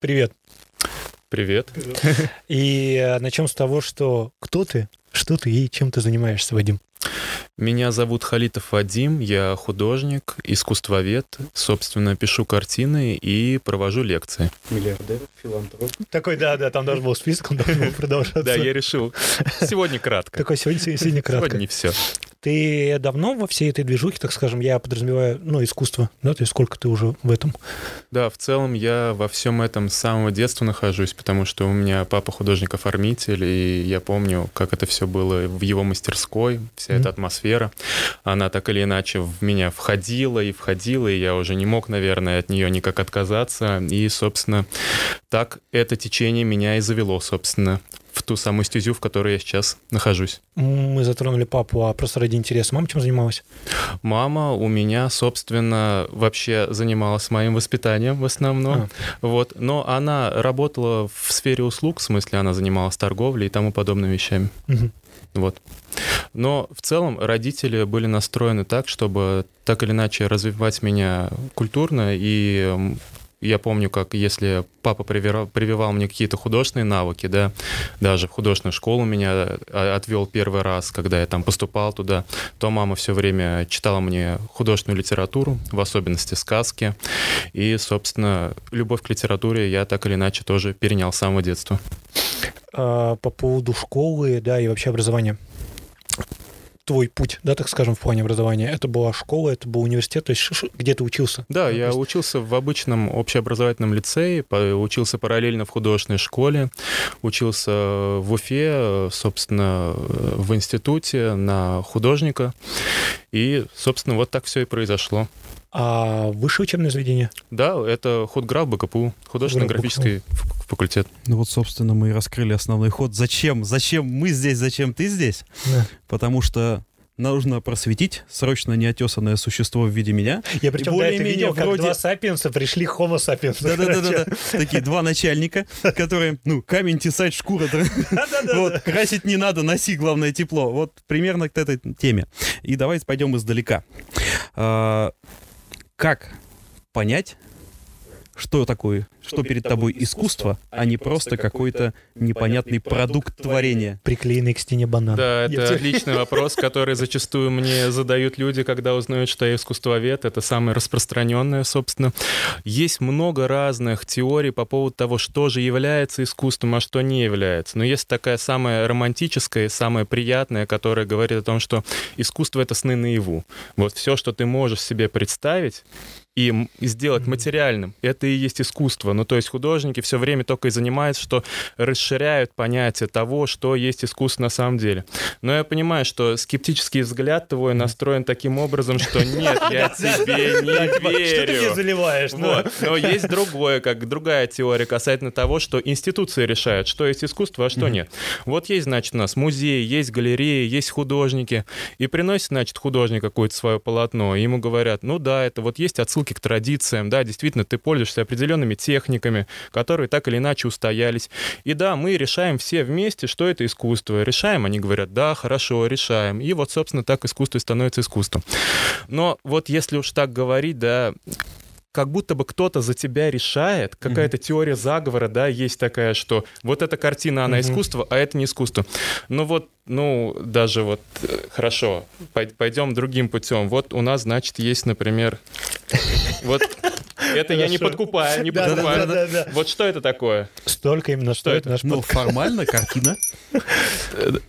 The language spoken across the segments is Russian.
Привет. Привет. И э, начнем с того, что кто ты, что ты и чем ты занимаешься, Вадим? Меня зовут Халитов Вадим, я художник, искусствовед, собственно, пишу картины и провожу лекции. Миллиардер, филантроп. Такой, да, да, там даже был список, он должен был продолжаться. Да, я решил. Сегодня кратко. Такой сегодня, сегодня кратко. Сегодня не все. Ты давно во всей этой движухе, так скажем, я подразумеваю, ну, искусство, да, то есть сколько ты уже в этом? Да, в целом я во всем этом с самого детства нахожусь, потому что у меня папа художник-оформитель, и я помню, как это все было в его мастерской, вся Мгм. эта атмосфера. Она так или иначе в меня входила и входила, и я уже не мог, наверное, от нее никак отказаться. И, собственно, так это течение меня и завело, собственно, в ту самую стезю, в которой я сейчас нахожусь. Мы затронули папу, а просто ради интереса. Мама чем занималась? Мама у меня, собственно, вообще занималась моим воспитанием в основном. А. Вот. Но она работала в сфере услуг, в смысле она занималась торговлей и тому подобными вещами. Мгм. Вот. Но в целом родители были настроены так, чтобы так или иначе развивать меня культурно и я помню, как если папа привера- прививал мне какие-то художественные навыки, да, даже в художественную школу меня а, отвел первый раз, когда я там поступал туда, то мама все время читала мне художественную литературу, в особенности сказки. И, собственно, любовь к литературе я так или иначе тоже перенял с самого детства. А, По поводу школы, да, и вообще образования. Твой путь, да, так скажем, в плане образования, это была школа, это был университет, то есть где ты учился? Да, Ну, я есть- учился в обычном общеобразовательном лицее, учился параллельно в художественной школе, учился в Уфе, собственно, в институте на художника. И, собственно, вот так все и произошло. А высшее учебное заведение? Да, это худграф БКПУ, художественно-графический факультет. Ну вот, собственно, мы и раскрыли основной ход. Зачем? Зачем мы здесь? Зачем ты здесь? Да. Потому что нужно просветить срочно неотесанное существо в виде меня. Я причем более-менее этого видел, как вроде- два сапиенса пришли homo sapiens. Да-да-да, такие два начальника, которые, ну, камень тесать, шкура. Вот, красить не надо, носи, главное, тепло. Вот примерно к этой теме. И давайте пойдем издалека. Как понять, что такое, что перед тобой искусство, а не просто какой-то непонятный продукт творения? Приклеенный к стене банан. Да, Я это тебе- отличный вопрос, который зачастую мне задают люди, когда узнают, что я искусствовед. Это самое распространенное, собственно. Есть много разных теорий по поводу того, что же является искусством, а что не является. Но есть такая самая романтическая и самая приятная, которая говорит о том, что искусство — это сны наяву. Вот все, что ты можешь себе представить, и сделать материальным. Это и есть искусство. Ну, то есть художники все время только и занимаются, что расширяют понятие того, что есть искусство на самом деле. Но я понимаю, что скептический взгляд твой настроен таким образом, что нет, я тебе не Что ты мне верю. заливаешь? Вот. Но есть другое, как другая теория касательно того, что институции решают, что есть искусство, а что нет. Вот есть, значит, у нас музей, есть галереи, есть художники, и приносит, значит, художник какое-то свое полотно, и ему говорят, ну да, это вот есть отсылки к традициям, да, действительно, ты пользуешься определенными техниками, которые так или иначе устоялись. И да, мы решаем все вместе, что это искусство. Решаем, они говорят, да, хорошо, решаем. И вот, собственно, так искусство и становится искусством. Но вот если уж так говорить, да, как будто бы кто-то за тебя решает, какая-то теория заговора, да, есть такая, что вот эта картина, она Мгм. искусство, а это не искусство. Ну вот, ну, даже вот, э, хорошо, пой- пойдем другим путем. Вот у нас, значит, есть, например, вот это я не подкупаю, не подкупаю. Вот что это такое? Столько именно Что стоит это? наш Ну, подкаст. формально картина.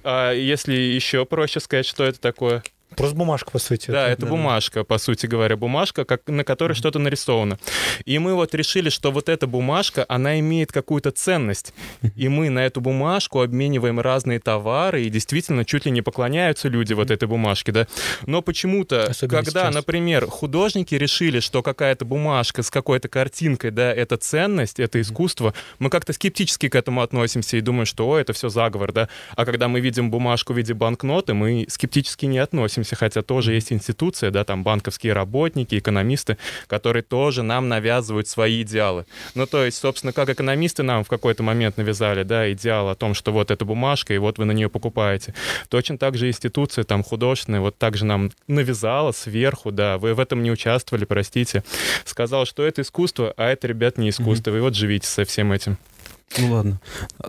А если еще проще сказать, что это такое? Просто бумажка, по сути. Да, это бумажка, по сути говоря, бумажка, как, на которой что-то нарисовано. И мы вот решили, что вот эта бумажка, она имеет какую-то ценность. И мы на эту бумажку обмениваем разные товары, и действительно чуть ли не поклоняются люди вот этой бумажке, да. Но почему-то, когда, сейчас. например, художники решили, что какая-то бумажка с какой-то картинкой, да, это ценность, это искусство, мы как-то скептически к этому относимся и думаем, что, о, это все заговор, да. А когда мы видим бумажку в виде банкноты, мы скептически не относимся находимся, хотя тоже есть институция, да, там банковские работники, экономисты, которые тоже нам навязывают свои идеалы. Ну, то есть, собственно, как экономисты нам в какой-то момент навязали, да, идеал о том, что вот эта бумажка, и вот вы на нее покупаете. Точно так же институция там художественная вот также нам навязала сверху, да, вы в этом не участвовали, простите. Сказал, что это искусство, а это, ребят, не искусство. Mm-hmm. И вот живите со всем этим. Ну ладно.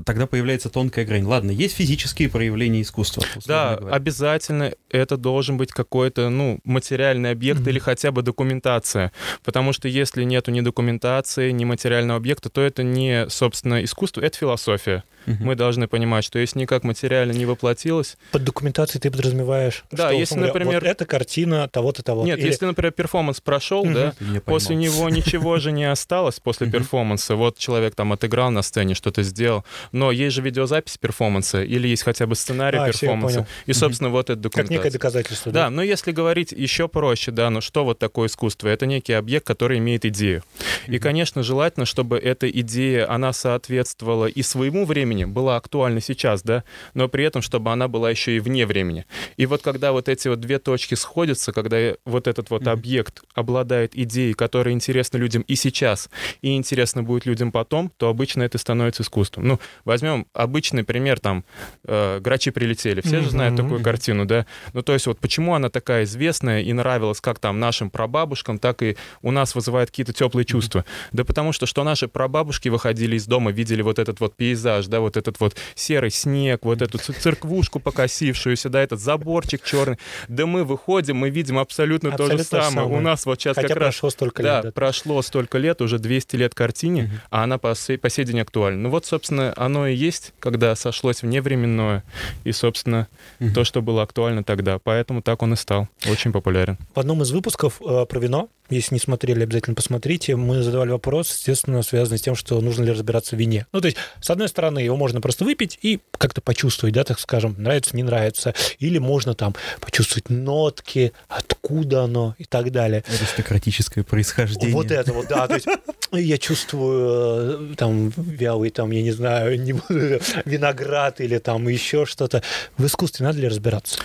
Тогда появляется тонкая грань. Ладно, есть физические проявления искусства. Да, говоря. обязательно это должен быть какой-то, ну, материальный объект mm-hmm. или хотя бы документация. Потому что если нету ни документации, ни материального объекта, то это не, собственно, искусство, это философия. Угу. Мы должны понимать, что если никак материально не воплотилось... Под документацией ты подразумеваешь, да, что, если, например... Вот эта картина того-то, того Нет, Или... если, например, перформанс прошел, угу. да, после него ничего же не осталось после перформанса. Вот человек там отыграл на сцене, что-то сделал, но есть же видеозапись перформанса или есть хотя бы сценарий а, перформанса. И, собственно, вот это документация. Как некое доказательство. Да, но если говорить еще проще, да, ну что вот такое искусство? Это некий объект, который имеет идею. И, конечно, желательно, чтобы эта идея, она соответствовала и своему времени, времени, была актуальна сейчас, да, но при этом, чтобы она была еще и вне времени. И вот когда вот эти вот две точки сходятся, когда вот этот вот mm-hmm. объект обладает идеей, которая интересна людям и сейчас, и интересна будет людям потом, то обычно это становится искусством. Ну, возьмем обычный пример, там, э, «Грачи прилетели». Все mm-hmm. же знают такую картину, да? Ну, то есть вот почему она такая известная и нравилась как там нашим прабабушкам, так и у нас вызывает какие-то теплые чувства? Mm-hmm. Да потому что, что наши прабабушки выходили из дома, видели вот этот вот пейзаж, да, вот этот вот серый снег, вот эту церквушку покосившуюся, да, этот заборчик черный. Да мы выходим, мы видим абсолютно, абсолютно то же самое. самое. У нас вот сейчас Хотя как прошло раз... столько да, лет. Да, прошло столько лет, уже 200 лет картине, угу. а она по, сей, по сей день актуальна. Ну вот, собственно, оно и есть, когда сошлось вневременное, и, собственно, угу. то, что было актуально тогда. Поэтому так он и стал очень популярен. В одном из выпусков э, про вино если не смотрели, обязательно посмотрите. Мы задавали вопрос, естественно, связанный с тем, что нужно ли разбираться в вине. Ну, то есть, с одной стороны, его можно просто выпить и как-то почувствовать, да, так скажем, нравится, не нравится. Или можно там почувствовать нотки, откуда оно и так далее. Аристократическое происхождение. Вот это вот, да. То есть, я чувствую э, там вялый, там, я не знаю, не виноград или там еще что-то. В искусстве надо ли разбираться?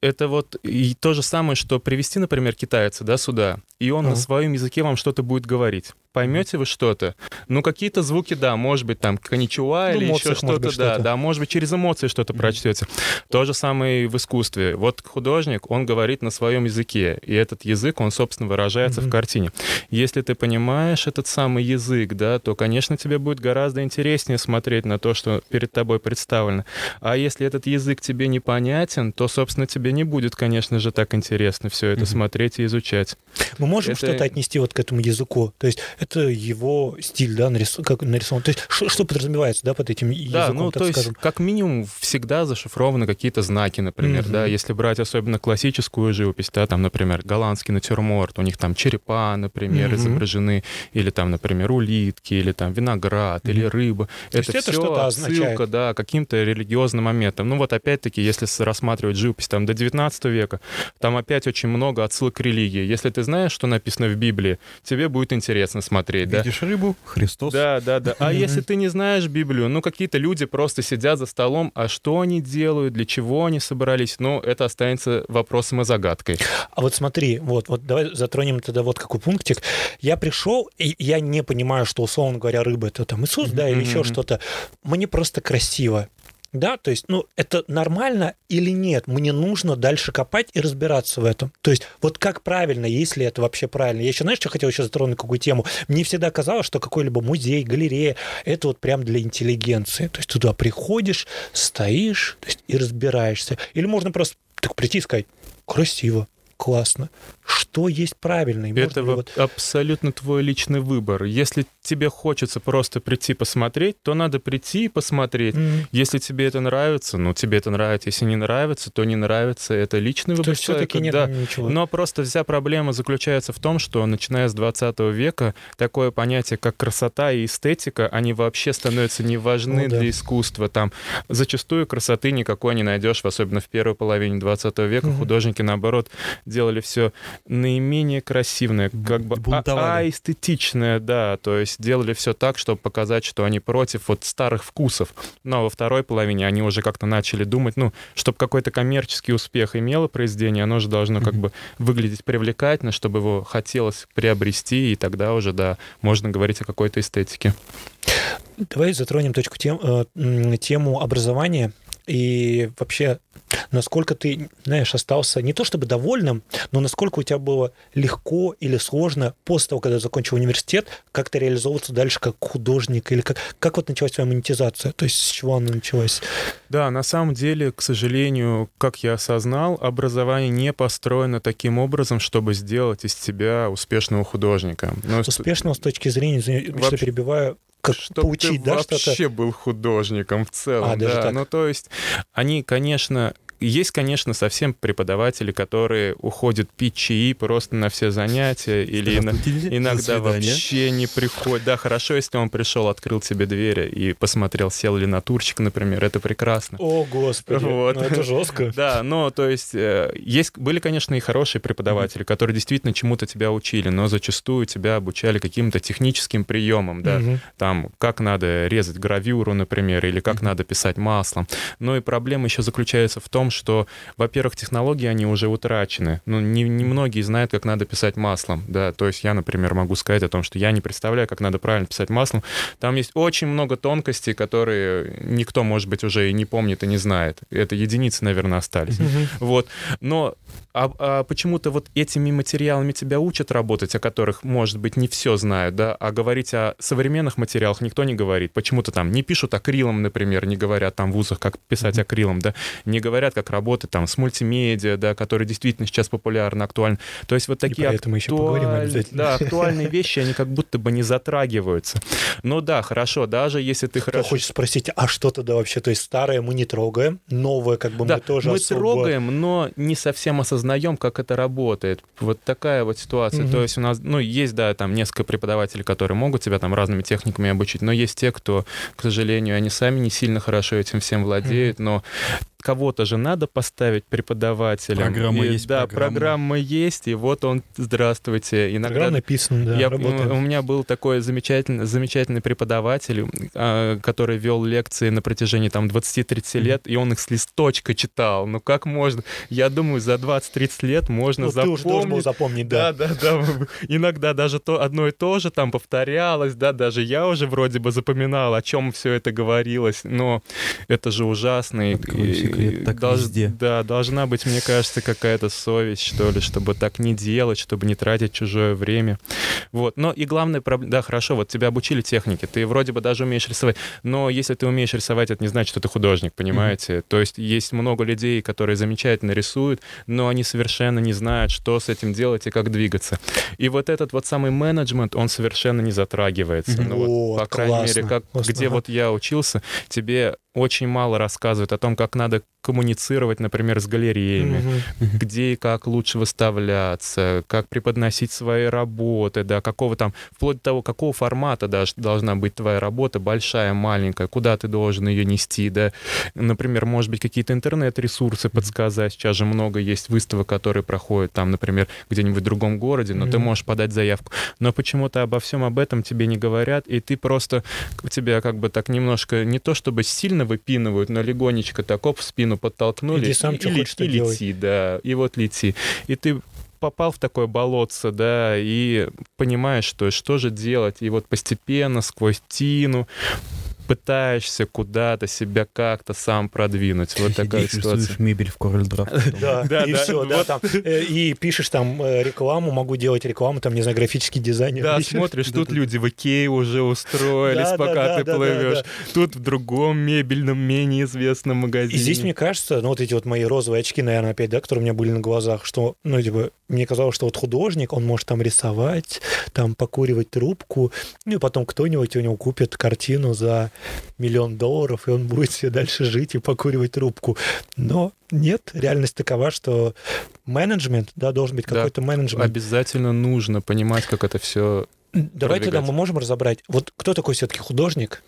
это вот и то же самое, что привести, например, китайца да, сюда, и он uh-huh. на своем языке вам что-то будет говорить поймете вы что-то. Ну, какие-то звуки, да, может быть, там, коничуа ну, или еще что-то, да, что да, может быть, через эмоции что-то mm-hmm. прочтете. То же самое и в искусстве. Вот художник, он говорит на своем языке, и этот язык, он, собственно, выражается mm-hmm. в картине. Если ты понимаешь этот самый язык, да, то, конечно, тебе будет гораздо интереснее смотреть на то, что перед тобой представлено. А если этот язык тебе непонятен, то, собственно, тебе не будет, конечно же, так интересно все это mm-hmm. смотреть и изучать. Мы можем это... что-то отнести вот к этому языку? То есть это его стиль, да, нарис... как нарисован. То есть что, что подразумевается, да, под этим языком, да, ну, так то скажем? есть, как минимум, всегда зашифрованы какие-то знаки, например, mm-hmm. да, если брать особенно классическую живопись, да, там, например, голландский натюрморт, у них там черепа, например, mm-hmm. изображены, или там, например, улитки, или там виноград, mm-hmm. или рыба. То это, это все отсылка, да, каким-то религиозным моментом. Ну вот опять-таки, если рассматривать живопись там до 19 века, там опять очень много отсылок к религии. Если ты знаешь, что написано в Библии, тебе будет интересно смотреть. Видишь да? рыбу, Христос. Да, да, да. А если ты не знаешь Библию, ну какие-то люди просто сидят за столом, а что они делают, для чего они собрались, ну это останется вопросом и загадкой. А вот смотри, вот, вот давай затронем тогда вот какой пунктик. Я пришел, и я не понимаю, что, условно говоря, рыба это там Иисус, да, или еще что-то. Мне просто красиво. Да, то есть, ну, это нормально или нет? Мне нужно дальше копать и разбираться в этом. То есть, вот как правильно, если это вообще правильно? Я еще, знаешь, что хотел еще затронуть, какую тему? Мне всегда казалось, что какой-либо музей, галерея, это вот прям для интеллигенции. То есть, туда приходишь, стоишь то есть, и разбираешься. Или можно просто так прийти и сказать, красиво, классно. Что есть правильно? Это вот... абсолютно твой личный выбор. Если тебе хочется просто прийти посмотреть, то надо прийти и посмотреть. Mm-hmm. Если тебе это нравится, ну тебе это нравится. Если не нравится, то не нравится. Это личный выбор. То есть все-таки нет да. ничего. Но просто вся проблема заключается в том, что начиная с 20 века такое понятие, как красота и эстетика, они вообще становятся не важны oh, для да. искусства. Там зачастую красоты никакой не найдешь, особенно в первой половине 20 века. Mm-hmm. Художники, наоборот, делали все наименее красивное, как бы а, а эстетичное, да, то есть делали все так, чтобы показать, что они против вот старых вкусов. Но во второй половине они уже как-то начали думать, ну, чтобы какой-то коммерческий успех имело произведение, оно же должно как бы выглядеть привлекательно, чтобы его хотелось приобрести, и тогда уже, да, можно говорить о какой-то эстетике. Давай затронем точку тем, э, тему образования и вообще насколько ты, знаешь, остался не то чтобы довольным, но насколько у тебя было легко или сложно после того, когда закончил университет, как-то реализовываться дальше как художник, или как, как вот началась твоя монетизация, то есть с чего она началась? Да, на самом деле, к сожалению, как я осознал, образование не построено таким образом, чтобы сделать из тебя успешного художника. Но успешного с точки зрения, Вообще... что перебиваю, как Чтоб поучить, ты да, что-то? вообще был художником в целом, а, да. Так. Ну, то есть они, конечно, есть, конечно, совсем преподаватели, которые уходят пить чаи просто на все занятия, или на, иногда вообще не приходят. Да, хорошо, если он пришел, открыл тебе двери и посмотрел, сел ли натурщик, например, это прекрасно. О, господи, вот. ну, это жестко. Да, но, то есть, э, есть, были, конечно, и хорошие преподаватели, которые действительно чему-то тебя учили, но зачастую тебя обучали каким-то техническим приемам, да, там, как надо резать гравюру, например, или как надо писать маслом. Но и проблема еще заключается в том, том, что, во-первых, технологии, они уже утрачены. Ну, не, не многие знают, как надо писать маслом, да, то есть я, например, могу сказать о том, что я не представляю, как надо правильно писать маслом. Там есть очень много тонкостей, которые никто, может быть, уже и не помнит и не знает. Это единицы, наверное, остались. Mm-hmm. Вот. Но а, а почему-то вот этими материалами тебя учат работать, о которых, может быть, не все знают, да, а говорить о современных материалах никто не говорит. Почему-то там не пишут акрилом, например, не говорят там в вузах, как писать акрилом, да, не говорят, как работать там с мультимедиа, да, которые действительно сейчас популярны, актуальны. То есть вот такие актуаль... еще поговорим обязательно. Да, актуальные вещи, они как будто бы не затрагиваются. Ну да, хорошо, даже если ты хорошо... Хочешь спросить, а что тогда вообще? То есть старое мы не трогаем, новое как бы да, мы тоже мы особо... трогаем, но не совсем осознаем, как это работает. Вот такая вот ситуация. Угу. То есть у нас, ну, есть, да, там несколько преподавателей, которые могут тебя там разными техниками обучить, но есть те, кто, к сожалению, они сами не сильно хорошо этим всем владеют, угу. но кого-то же надо поставить преподавателем. Программа и, есть. Да, программа. программа есть, и вот он, здравствуйте. Иногда программа написана, да, я, работает. У меня был такой замечательный, замечательный преподаватель, а, который вел лекции на протяжении там 20-30 лет, и он их с листочка читал. Ну как можно? Я думаю, за 20-30 лет можно ну, запомнить. Ты уже должен был запомнить, да. Да, да, да. Иногда даже то одно и то же там повторялось, да, даже я уже вроде бы запоминал, о чем все это говорилось, но это же ужасно. Откройся секрет, так Долж, везде. Да, должна быть, мне кажется, какая-то совесть, что ли, чтобы так не делать, чтобы не тратить чужое время. Вот. Но и главная проблема... Да, хорошо, вот тебя обучили технике, ты вроде бы даже умеешь рисовать, но если ты умеешь рисовать, это не значит, что ты художник, понимаете? Mm-hmm. То есть есть много людей, которые замечательно рисуют, но они совершенно не знают, что с этим делать и как двигаться. И вот этот вот самый менеджмент, он совершенно не затрагивается. Mm-hmm. Ну, вот, вот, по крайней классно. мере, как, классно. где вот я учился, тебе очень мало рассказывают о том, как надо коммуницировать, например, с галереями, угу. где и как лучше выставляться, как преподносить свои работы, да, какого там, вплоть до того, какого формата даже должна быть твоя работа, большая, маленькая, куда ты должен ее нести, да, например, может быть, какие-то интернет-ресурсы подсказать, сейчас же много есть выставок, которые проходят там, например, где-нибудь в другом городе, но mm ты можешь подать заявку, но почему-то обо всем об этом тебе не говорят, и ты просто, тебя как бы так немножко, не то чтобы сильно выпинывают, но легонечко так оп, в спину подтолкнули. Иди сам, и, что и, хочешь, и лети, да, и вот лети. И ты попал в такое болотце, да, и понимаешь, что что же делать, и вот постепенно сквозь тину пытаешься куда-то себя как-то сам продвинуть. Вот такая ситуация. мебель в CorelDRAW. Да, и все, да, там, э, и пишешь там э, рекламу, могу делать рекламу, там, не знаю, графический дизайнер. Да, смотришь, тут люди в Икее уже устроились, пока ты плывешь. Тут в другом мебельном, менее известном магазине. И здесь, мне кажется, ну, вот эти вот мои розовые очки, наверное, опять, да, которые у меня были на глазах, что, ну, типа, мне казалось, что вот художник, он может там рисовать, там покуривать трубку, ну, и потом кто-нибудь у него купит картину за миллион долларов, и он будет себе дальше жить и покуривать трубку. Но нет, реальность такова, что менеджмент, да, должен быть какой-то да, менеджмент. Обязательно нужно понимать, как это все Давай тогда мы можем разобрать, вот кто такой все-таки художник,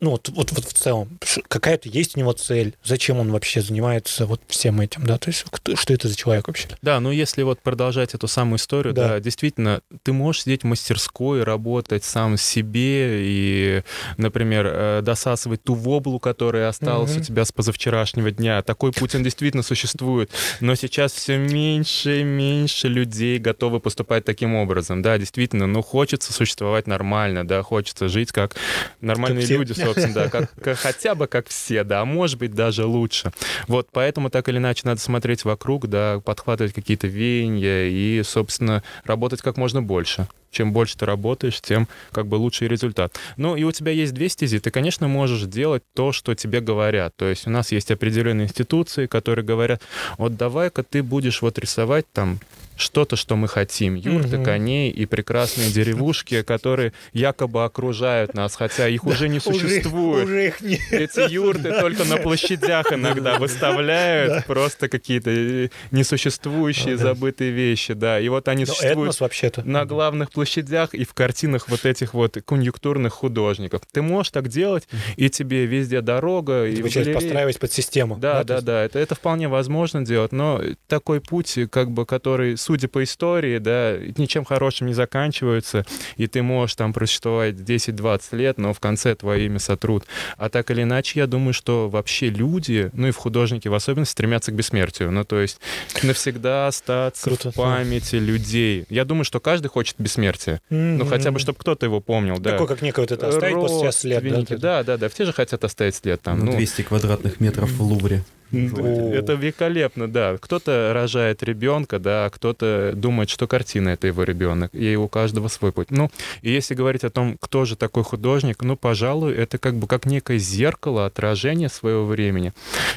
ну вот, вот, вот в целом, какая-то есть у него цель, зачем он вообще занимается вот всем этим, да, то есть кто, что это за человек вообще? Да, ну если вот продолжать эту самую историю, да. да, действительно, ты можешь сидеть в мастерской, работать сам себе и, например, э, досасывать ту воблу, которая осталась угу. у тебя с позавчерашнего дня. Такой путь он действительно существует, но сейчас все меньше и меньше людей готовы поступать таким образом, да, действительно, ну хочется существовать нормально, да, хочется жить как нормальные как люди, собственно, да, как, как, хотя бы как все, да, а может быть даже лучше. Вот, поэтому так или иначе надо смотреть вокруг, да, подхватывать какие-то веяния и, собственно, работать как можно больше. Чем больше ты работаешь, тем как бы лучший результат. Ну и у тебя есть две стези. Ты, конечно, можешь делать то, что тебе говорят. То есть у нас есть определенные институции, которые говорят, вот давай-ка ты будешь вот рисовать там что-то, что мы хотим. Юрты, угу. коней и прекрасные деревушки, которые якобы окружают нас, хотя их уже не существует. Уже их нет. Эти юрты только на площадях иногда выставляют просто какие-то э, несуществующие забытые вещи, да. И вот они существуют на главных площадях и в картинах вот этих вот конъюнктурных художников. Ты можешь так делать, и тебе везде дорога. и постраивать под систему. Да, да, да. Это, это вполне возможно делать, но такой путь, как бы, который судя по истории, да, ничем хорошим не заканчиваются, и ты можешь там просуществовать 10-20 лет, но в конце твое имя сотрут. А так или иначе, я думаю, что вообще люди, ну и в художнике в особенности, стремятся к бессмертию. Ну, то есть навсегда остаться Круто, в памяти да. людей. Я думаю, что каждый хочет бессмертия. Mm-hmm. Ну, хотя бы, чтобы кто-то его помнил, да. Такой, как некое вот это оставить после себя след. Да, да, да, да, все же хотят оставить след там. Ну, 200 квадратных метров в Лувре. Это великолепно, да. Кто-то рожает ребенка, да, а кто-то думает, что картина это его ребенок, и у каждого свой путь. Ну, и если говорить о том, кто же такой художник, ну, пожалуй, это как бы как некое зеркало, отражение своего времени.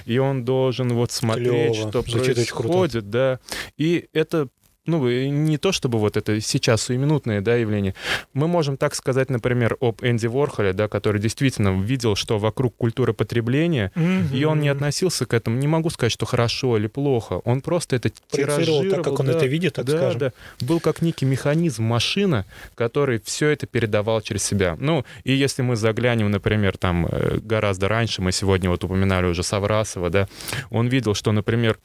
И он должен вот смотреть, Клево. что Звучит происходит, да. И это ну, не то чтобы вот это сейчас суеминутное, да, явление. Мы можем так сказать, например, об Энди Ворхоле, да, который действительно видел, что вокруг культура потребления, mm-hmm. и он не относился к этому. Не могу сказать, что хорошо или плохо. Он просто это тиражировал. так, как он да, это видит, так да, скажем. Да. Был как некий механизм, машина, который все это передавал через себя. Ну, и если мы заглянем, например, там э, гораздо раньше, мы сегодня вот упоминали уже Саврасова, да, он видел, что, например,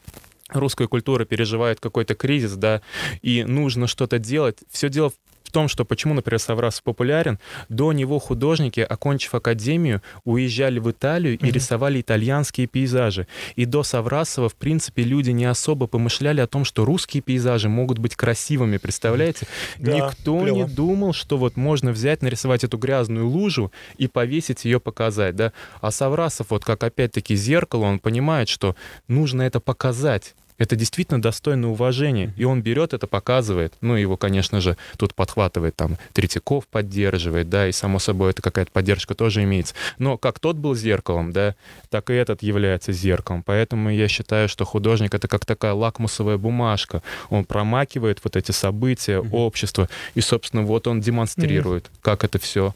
русская культура переживает какой-то кризис, да, и нужно что-то делать. Все дело в том, что почему, например, Саврасов популярен, до него художники, окончив академию, уезжали в Италию и mm-hmm. рисовали итальянские пейзажи. И до Саврасова, в принципе, люди не особо помышляли о том, что русские пейзажи могут быть красивыми, представляете? Да, Никто клево. не думал, что вот можно взять, нарисовать эту грязную лужу и повесить ее, показать, да? А Саврасов, вот как опять-таки зеркало, он понимает, что нужно это показать это действительно достойно уважения. И он берет это, показывает. Ну, его, конечно же, тут подхватывает там Третьяков поддерживает, да, и само собой это какая-то поддержка тоже имеется. Но как тот был зеркалом, да, так и этот является зеркалом. Поэтому я считаю, что художник это как такая лакмусовая бумажка. Он промакивает вот эти события, mm-hmm. общество, и, собственно, вот он демонстрирует, mm-hmm. как это все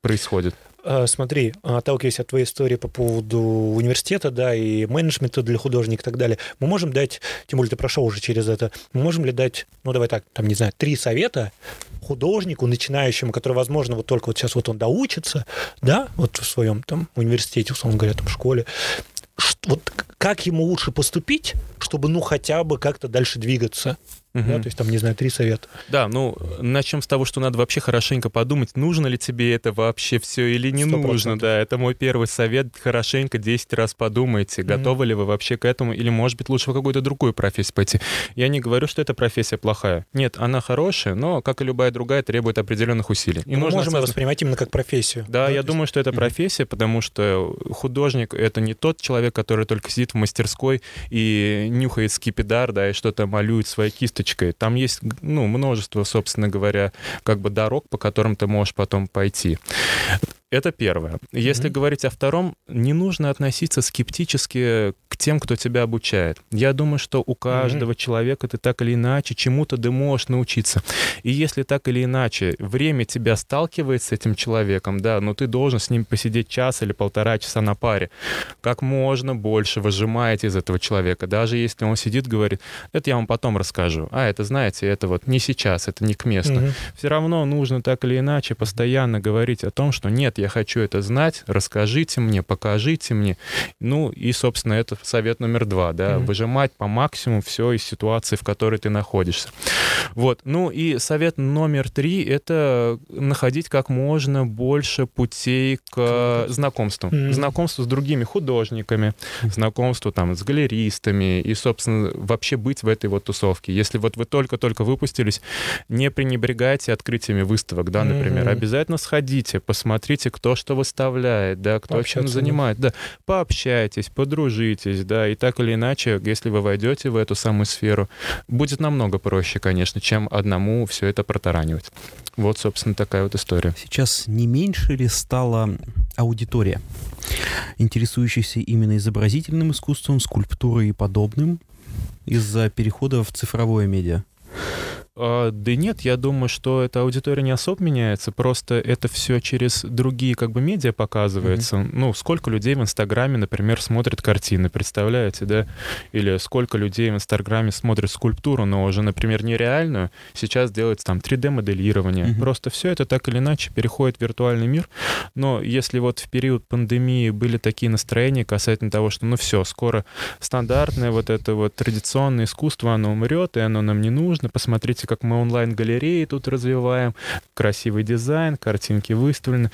происходит. А, смотри, отталкиваясь от твоей истории по поводу университета, да, и менеджмента для художника и так далее, мы можем дать, тем более ты прошел уже через это, мы можем ли дать, ну, давай так, там, не знаю, три совета художнику, начинающему, который, возможно, вот только вот сейчас вот он доучится, да, вот в своем там университете, условно говоря, там, в школе, вот как ему лучше поступить, чтобы, ну, хотя бы как-то дальше двигаться? Угу. Да, то есть там, не знаю, три совета. Да, ну, начнем с того, что надо вообще хорошенько подумать, нужно ли тебе это вообще все или не 100%. нужно. Да, это мой первый совет. Хорошенько 10 раз подумайте, угу. готовы ли вы вообще к этому, или, может быть, лучше в какую-то другую профессию пойти. Я не говорю, что эта профессия плохая. Нет, она хорошая, но, как и любая другая, требует определенных усилий. И мы можем осознанно... воспринимать именно как профессию. Да, да я думаю, есть... что это профессия, потому что художник — это не тот человек, который только сидит в мастерской и нюхает скипидар, да, и что-то малюет своей кисточкой карточкой. Там есть, ну, множество, собственно говоря, как бы дорог, по которым ты можешь потом пойти. Это первое. Если mm-hmm. говорить о втором, не нужно относиться скептически к тем, кто тебя обучает. Я думаю, что у каждого mm-hmm. человека ты так или иначе чему-то ты можешь научиться. И если так или иначе время тебя сталкивает с этим человеком, да, но ты должен с ним посидеть час или полтора часа на паре, как можно больше выжимать из этого человека, даже если он сидит, говорит, это я вам потом расскажу, а это, знаете, это вот не сейчас, это не к месту. Mm-hmm. Все равно нужно так или иначе постоянно говорить о том, что нет, я хочу это знать, расскажите мне, покажите мне. Ну и, собственно, это совет номер два, да, mm-hmm. выжимать по максимуму все из ситуации, в которой ты находишься. Вот, ну и совет номер три — это находить как можно больше путей к знакомству. Mm-hmm. Знакомству с другими художниками, знакомству там с галеристами и, собственно, вообще быть в этой вот тусовке. Если вот вы только-только выпустились, не пренебрегайте открытиями выставок, да, например. Mm-hmm. Обязательно сходите, посмотрите, кто что выставляет, да, кто чем занимает, да. Пообщайтесь, подружитесь, да, и так или иначе, если вы войдете в эту самую сферу, будет намного проще, конечно, чем одному все это протаранивать. Вот, собственно, такая вот история. Сейчас не меньше ли стала аудитория, интересующаяся именно изобразительным искусством, скульптурой и подобным из-за перехода в цифровое медиа? А, да нет, я думаю, что эта аудитория не особо меняется, просто это все через другие как бы медиа показывается. Mm-hmm. Ну, сколько людей в Инстаграме, например, смотрят картины, представляете, да? Или сколько людей в Инстаграме смотрят скульптуру, но уже, например, нереальную, сейчас делается там 3D-моделирование. Mm-hmm. Просто все это так или иначе переходит в виртуальный мир. Но если вот в период пандемии были такие настроения касательно того, что ну все, скоро стандартное вот это вот традиционное искусство, оно умрет, и оно нам не нужно, посмотрите видите, как мы онлайн-галереи тут развиваем, красивый дизайн, картинки выставлены,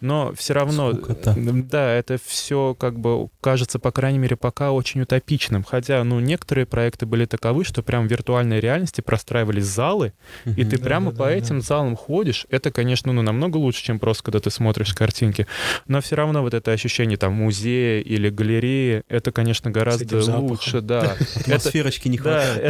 но все равно, Сколько-то. да, это все как бы кажется, по крайней мере, пока очень утопичным, хотя, ну, некоторые проекты были таковы, что прям в виртуальной реальности простраивались залы, и ты прямо по этим залам ходишь, это, конечно, ну, намного лучше, чем просто, когда ты смотришь картинки, но все равно вот это ощущение там музея или галереи, это, конечно, гораздо лучше, да. Атмосферочки не хватает.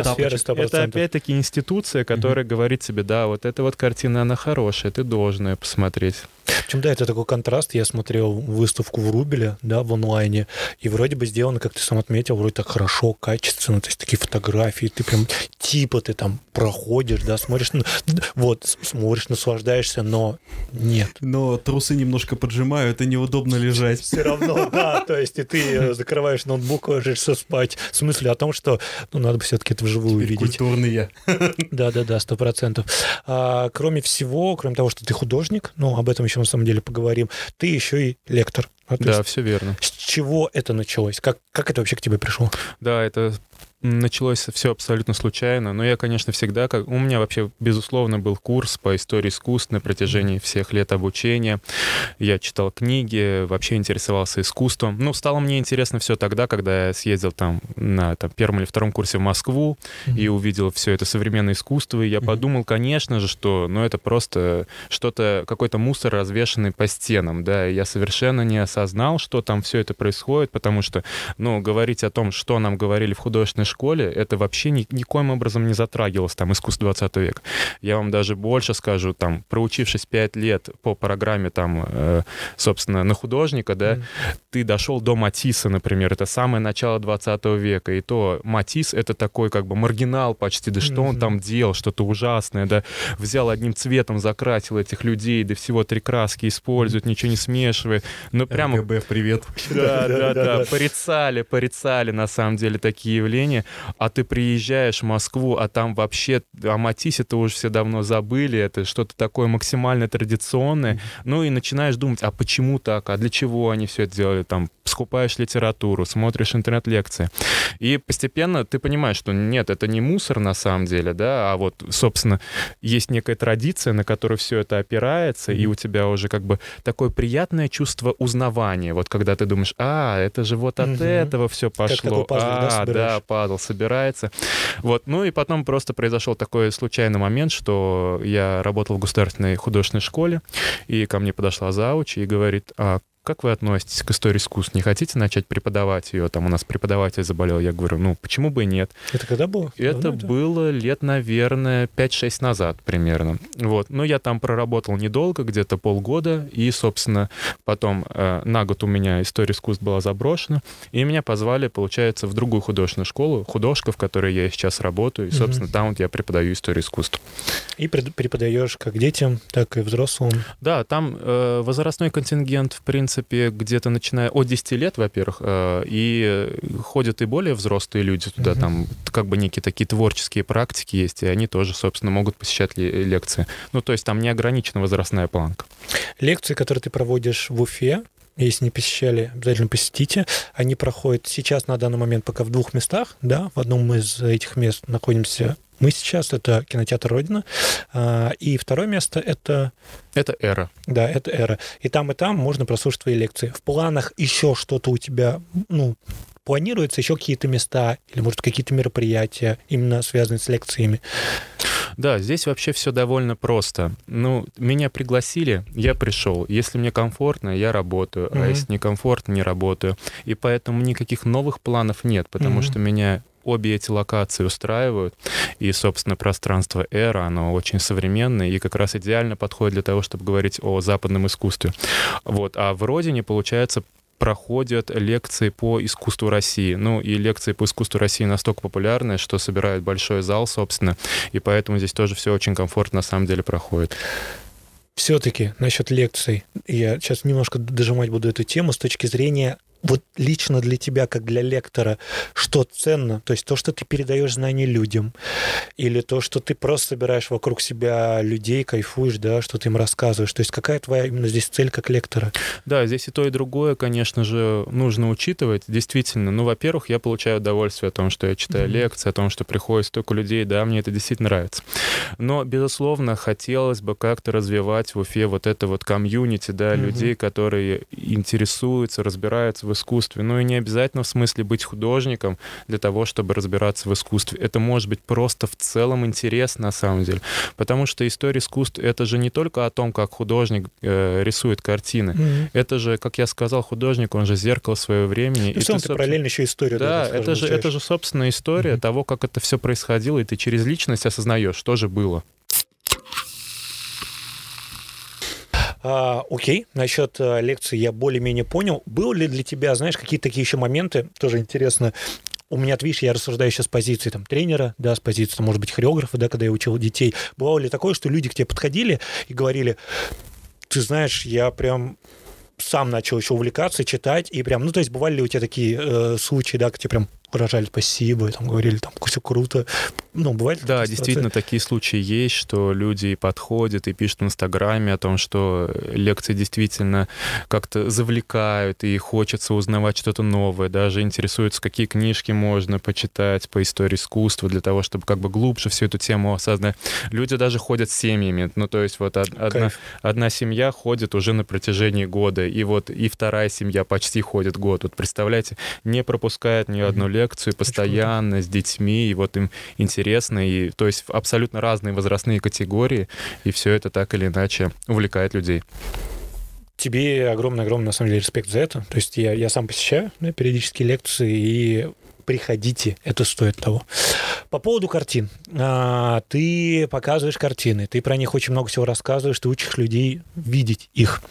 Это опять-таки институция, который mm-hmm. говорит себе, да, вот эта вот картина, она хорошая, ты должен ее посмотреть. Причем, да, это такой контраст. Я смотрел выставку в Рубеле, да, в онлайне, и вроде бы сделано, как ты сам отметил, вроде так хорошо, качественно, то есть такие фотографии, ты прям типа ты там проходишь, да, смотришь, ну, вот, смотришь, наслаждаешься, но нет. Но трусы немножко поджимают, и неудобно лежать. Все равно, да, то есть и ты закрываешь ноутбук, ложишься спать. В смысле о том, что, ну, надо бы все-таки это вживую видеть. Культурные. Да-да-да, сто процентов. А, кроме всего, кроме того, что ты художник, ну, об этом еще на самом деле поговорим, ты еще и лектор. А, да, есть, все верно. С чего это началось? Как, как это вообще к тебе пришло? Да, это началось все абсолютно случайно, но я, конечно, всегда, как у меня вообще, безусловно, был курс по истории искусств на протяжении всех лет обучения. Я читал книги, вообще интересовался искусством. Ну, стало мне интересно все тогда, когда я съездил там на там, первом или втором курсе в Москву mm-hmm. и увидел все это современное искусство, и я mm-hmm. подумал, конечно же, что, ну, это просто что-то, какой-то мусор, развешенный по стенам, да, и я совершенно не осознал, что там все это происходит, потому что, ну, говорить о том, что нам говорили в художественной школе это вообще ни, никоим образом не затрагивалось, там, искусство 20 века. Я вам даже больше скажу, там, проучившись 5 лет по программе, там, э, собственно, на художника, да, mm. ты дошел до Матисса, например, это самое начало 20 века, и то Матисс — это такой, как бы, маргинал почти, да что mm-hmm. он там делал, что-то ужасное, да, взял одним цветом, закрасил этих людей, да всего три краски использует, ничего не смешивает, ну, прямо... РГБ, привет. Да, да, да, порицали, порицали, на самом деле, такие явления, Казани, а ты приезжаешь в Москву, а там вообще о Матиссе-то уже все давно забыли, это что-то такое максимально традиционное, ну и начинаешь думать, а почему так, а для чего они все это делали, там, скупаешь литературу, смотришь интернет-лекции, и постепенно ты понимаешь, что нет, это не мусор на самом деле, да, а вот, собственно, есть некая традиция, на которой все это опирается, и у тебя уже как бы такое приятное чувство узнавания, вот когда ты думаешь, а, это же вот от mm-hmm. этого все пошло, а, да, да, падал, собирается. Вот. Ну и потом просто произошел такой случайный момент, что я работал в государственной художественной школе, и ко мне подошла зауч и говорит, а как вы относитесь к истории искусств? Не хотите начать преподавать ее? Там у нас преподаватель заболел. Я говорю, ну, почему бы и нет? Это когда было? Это Давно было лет, наверное, 5-6 назад примерно. Вот. Но я там проработал недолго, где-то полгода, и, собственно, потом э, на год у меня история искусств была заброшена, и меня позвали, получается, в другую художественную школу, художка, в которой я сейчас работаю, и, собственно, угу. там вот я преподаю историю искусств. И преподаешь как детям, так и взрослым? Да, там э, возрастной контингент, в принципе, где-то начиная от 10 лет, во-первых, э, и ходят и более взрослые люди туда, угу. там как бы некие такие творческие практики есть, и они тоже, собственно, могут посещать лекции. Ну, то есть там не ограничена возрастная планка. Лекции, которые ты проводишь в Уфе, если не посещали, обязательно посетите. Они проходят сейчас на данный момент пока в двух местах, да, в одном из этих мест находимся мы сейчас, это кинотеатр Родина, а, и второе место это... Это Эра. Да, это Эра. И там, и там можно прослушать твои лекции. В планах еще что-то у тебя, ну, планируется еще какие-то места или, может, какие-то мероприятия, именно связанные с лекциями? Да, здесь вообще все довольно просто. Ну, меня пригласили, я пришел. Если мне комфортно, я работаю, mm-hmm. а если некомфортно, не работаю. И поэтому никаких новых планов нет, потому mm-hmm. что меня обе эти локации устраивают. И, собственно, пространство Эра, оно очень современное и как раз идеально подходит для того, чтобы говорить о западном искусстве. Вот. А в Родине, получается, проходят лекции по искусству России. Ну и лекции по искусству России настолько популярны, что собирают большой зал, собственно, и поэтому здесь тоже все очень комфортно на самом деле проходит. Все-таки насчет лекций, я сейчас немножко дожимать буду эту тему с точки зрения вот лично для тебя, как для лектора, что ценно? То есть то, что ты передаешь знания людям, или то, что ты просто собираешь вокруг себя людей, кайфуешь, да, что ты им рассказываешь. То есть какая твоя именно здесь цель как лектора? Да, здесь и то, и другое, конечно же, нужно учитывать. Действительно, ну, во-первых, я получаю удовольствие о том, что я читаю mm-hmm. лекции, о том, что приходит столько людей, да, мне это действительно нравится. Но, безусловно, хотелось бы как-то развивать в Уфе вот это вот комьюнити, да, mm-hmm. людей, которые интересуются, разбираются в искусстве. Ну и не обязательно в смысле быть художником для того, чтобы разбираться в искусстве. Это может быть просто в целом интерес на самом деле. Потому что история искусства — это же не только о том, как художник э, рисует картины. Mm-hmm. Это же, как я сказал, художник, он же зеркало своего времени. Ну, и ты, ты параллельно еще историю. Да, да это, же, это же, собственно, история mm-hmm. того, как это все происходило, и ты через личность осознаешь, что же было. А, окей, насчет а, лекции я более-менее понял. Был ли для тебя, знаешь, какие-то такие еще моменты, тоже интересно, у меня, видишь, я рассуждаю сейчас с позиции там, тренера, да, с позиции, может быть, хореографа, да, когда я учил детей. Бывало ли такое, что люди к тебе подходили и говорили, ты знаешь, я прям сам начал еще увлекаться, читать, и прям, ну, то есть бывали ли у тебя такие э, случаи, да, где прям выражали спасибо, там говорили, там, все круто. Ну, бывает Да, действительно, такие случаи есть, что люди подходят и пишут в Инстаграме о том, что лекции действительно как-то завлекают, и хочется узнавать что-то новое, даже интересуются, какие книжки можно почитать по истории искусства для того, чтобы как бы глубже всю эту тему осознать. Люди даже ходят с семьями, ну, то есть вот одна, одна семья ходит уже на протяжении года, и вот и вторая семья почти ходит год. Вот представляете, не пропускает ни одну лекцию постоянно с детьми, и вот им интересно, и то есть абсолютно разные возрастные категории, и все это так или иначе увлекает людей. Тебе огромный-огромный, на самом деле, респект за это. То есть я, я сам посещаю да, периодически лекции, и приходите, это стоит того. По поводу картин. А, ты показываешь картины, ты про них очень много всего рассказываешь, ты учишь людей видеть их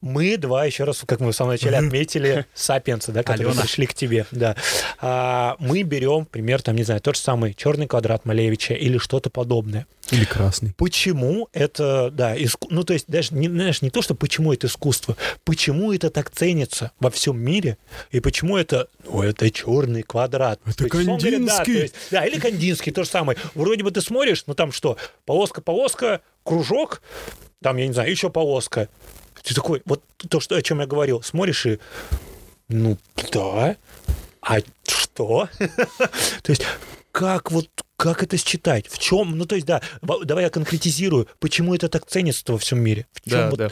мы два, еще раз, как мы в самом начале отметили, сапиенсы, да, которые Алена. пришли к тебе, да. А, мы берем, пример, там, не знаю, тот же самый черный квадрат Малевича или что-то подобное. Или красный. Почему это, да, иску... ну, то есть даже, не, знаешь, не то, что почему это искусство, почему это так ценится во всем мире, и почему это, ну, это черный квадрат. Это есть, Кандинский. Говорит, да, есть, да, или Кандинский, то же самое. Вроде бы ты смотришь, ну, там что, полоска-полоска, кружок, там, я не знаю, еще полоска. Ты такой, вот то, что, о чем я говорил, смотришь и, ну, да, а что? То есть, как вот как это считать? В чем? Ну, то есть, да, давай я конкретизирую, почему это так ценится во всем мире? В чем да, вот... да.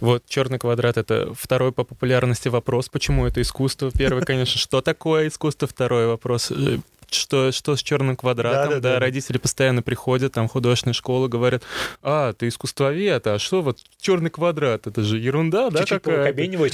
Вот черный квадрат это второй по популярности вопрос, почему это искусство. Первый, конечно, что такое искусство? Второй вопрос, э, что, что с черным квадратом, да, да, да, да, родители постоянно приходят, там художественная школа, говорят, а, ты искусствовед, а что вот черный квадрат, это же ерунда, да, Чуть-чуть какая-то?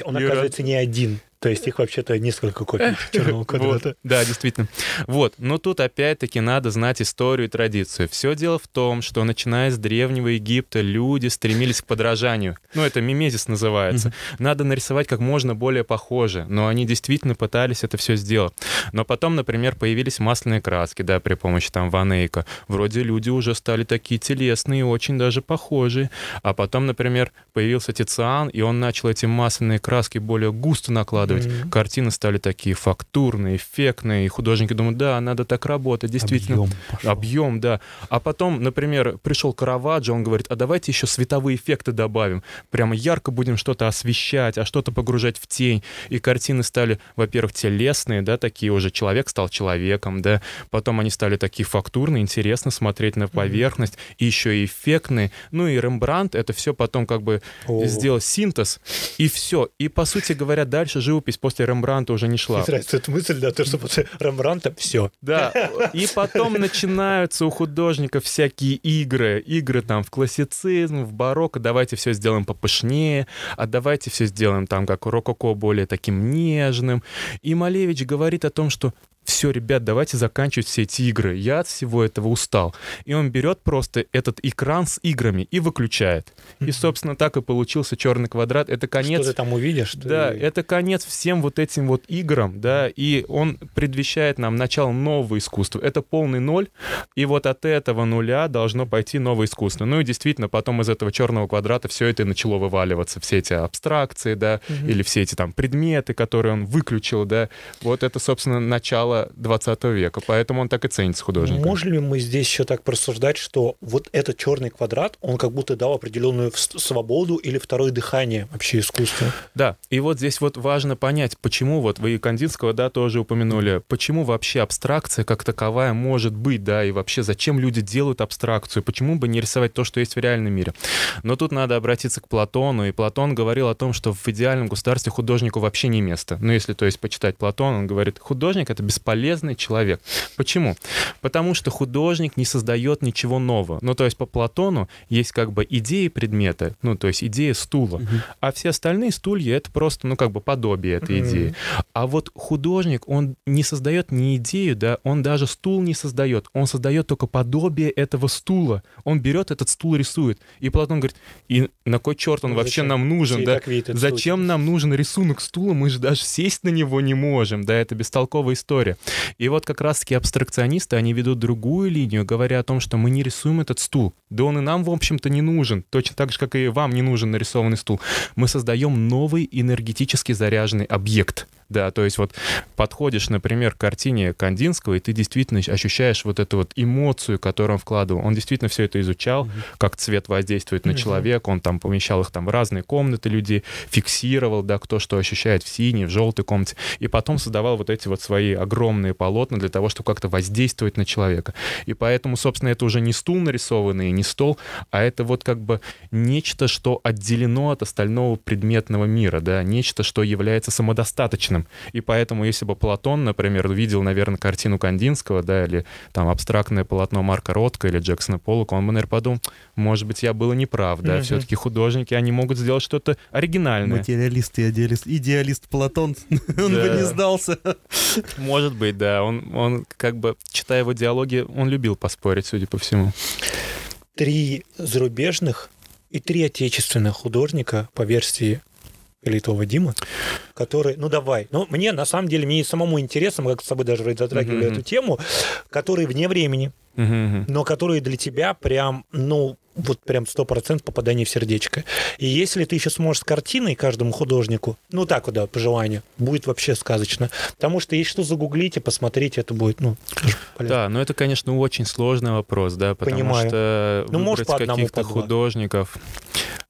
он, Ерун... оказывается, не один. То есть их вообще-то несколько копий черного квадрата. Вот, да, действительно. Вот. Но тут опять-таки надо знать историю и традицию. Все дело в том, что начиная с Древнего Египта люди стремились к подражанию. Ну, это мимезис называется. Надо нарисовать как можно более похоже. Но они действительно пытались это все сделать. Но потом, например, появились масляные краски, да, при помощи там ванейка. Вроде люди уже стали такие телесные, очень даже похожие. А потом, например, появился Тициан, и он начал эти масляные краски более густо накладывать складывать. Mm-hmm. Картины стали такие фактурные, эффектные, и художники думают, да, надо так работать, действительно. Объем, пошел. Объем, да. А потом, например, пришел Караваджо, он говорит, а давайте еще световые эффекты добавим. Прямо ярко будем что-то освещать, а что-то погружать в тень. И картины стали, во-первых, телесные, да, такие уже, человек стал человеком, да. Потом они стали такие фактурные, интересно смотреть на поверхность, mm-hmm. и еще и эффектные. Ну и Рембрандт это все потом как бы oh. сделал синтез, и все. И, по сути говоря, дальше живу живопись после Рембранта уже не шла. Мне нравится эта мысль, да, то, что после Рембранта все. Да, и потом начинаются у художников всякие игры. Игры там в классицизм, в барокко, давайте все сделаем попышнее, а давайте все сделаем там как рококо более таким нежным. И Малевич говорит о том, что все, ребят, давайте заканчивать все эти игры. Я от всего этого устал. И он берет просто этот экран с играми и выключает. И, собственно, так и получился черный квадрат. Это конец... Что ты там увидишь? Да, ты... это конец всем вот этим вот играм, да, и он предвещает нам начало нового искусства. Это полный ноль, и вот от этого нуля должно пойти новое искусство. Ну и действительно, потом из этого черного квадрата все это и начало вываливаться, все эти абстракции, да, угу. или все эти там предметы, которые он выключил, да. Вот это, собственно, начало начала 20 века, поэтому он так и ценится художником. Можем ли мы здесь еще так просуждать, что вот этот черный квадрат, он как будто дал определенную свободу или второе дыхание вообще искусству? Да, и вот здесь вот важно понять, почему вот вы и Кандинского, да, тоже упомянули, почему вообще абстракция как таковая может быть, да, и вообще зачем люди делают абстракцию, почему бы не рисовать то, что есть в реальном мире. Но тут надо обратиться к Платону, и Платон говорил о том, что в идеальном государстве художнику вообще не место. Ну, если, то есть, почитать Платона, он говорит, художник — это бесполезно бесполезный человек. Почему? Потому что художник не создает ничего нового. Ну, то есть по Платону есть как бы идеи предмета, ну, то есть идея стула, угу. а все остальные стулья — это просто, ну, как бы подобие этой угу. идеи. А вот художник, он не создает ни идею, да, он даже стул не создает, он создает только подобие этого стула. Он берет этот стул, рисует. И Платон говорит, и на кой черт он ну, вообще нам нужен, да? Зачем нам нужен рисунок стула? Мы же даже сесть на него не можем, да, это бестолковая история. И вот как раз-таки абстракционисты, они ведут другую линию, говоря о том, что мы не рисуем этот стул. Да он и нам, в общем-то, не нужен. Точно так же, как и вам не нужен нарисованный стул. Мы создаем новый энергетически заряженный объект — да, то есть вот подходишь, например, к картине Кандинского, и ты действительно ощущаешь вот эту вот эмоцию, которую он вкладывал. Он действительно все это изучал, mm-hmm. как цвет воздействует на mm-hmm. человека, он там помещал их там в разные комнаты людей, фиксировал, да, кто что ощущает в синей, в желтой комнате, и потом создавал вот эти вот свои огромные полотна для того, чтобы как-то воздействовать на человека. И поэтому, собственно, это уже не стул нарисованный, не стол, а это вот как бы нечто, что отделено от остального предметного мира, да, нечто, что является самодостаточным. И поэтому, если бы Платон, например, видел, наверное, картину Кандинского, да, или там абстрактное полотно Марка Ротко или Джексона Поллока, он бы, наверное, подумал, может быть, я был неправ, да, mm-hmm. все-таки художники, они могут сделать что-то оригинальное. Материалист и идеалист, идеалист Платон, он бы не сдался. Может быть, да, он, он как бы, читая его диалоги, он любил поспорить, судя по всему. Три зарубежных и три отечественных художника по версии Литова Дима, который, ну давай, ну мне на самом деле, мне самому интересно, мы как с тобой даже затрагивали uh-huh. эту тему, которые вне времени, uh-huh. но которые для тебя прям, ну, вот прям сто процентов попадание в сердечко. И если ты еще сможешь с картиной каждому художнику, ну так вот, да, по желанию, будет вообще сказочно. Потому что если что загуглите, посмотрите, это будет, ну, полезно. Да, но это, конечно, очень сложный вопрос, да, потому Понимаю. что ну, может, по каких-то художников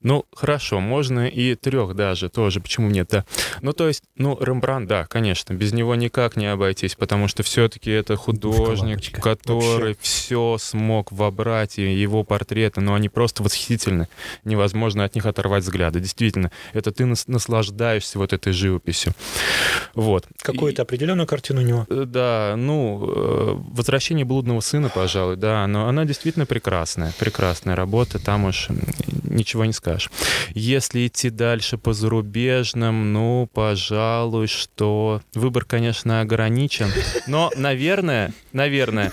Ну, хорошо, можно и трех даже тоже, почему нет, да. Ну, то есть, ну, Рембрандт, да, конечно, без него никак не обойтись, потому что все-таки это художник, который Вообще. все смог вобрать, и его портреты, ну, они просто восхитительны. Невозможно от них оторвать взгляды. Действительно, это ты наслаждаешься вот этой живописью. Вот. Какую-то определенную картину у него? Э, да, ну, э, «Возвращение блудного сына», пожалуй, да, но она действительно прекрасная, прекрасная работа, там уж ничего не скажешь скажешь. Если идти дальше по зарубежным, ну, пожалуй, что выбор, конечно, ограничен. Но, наверное, наверное,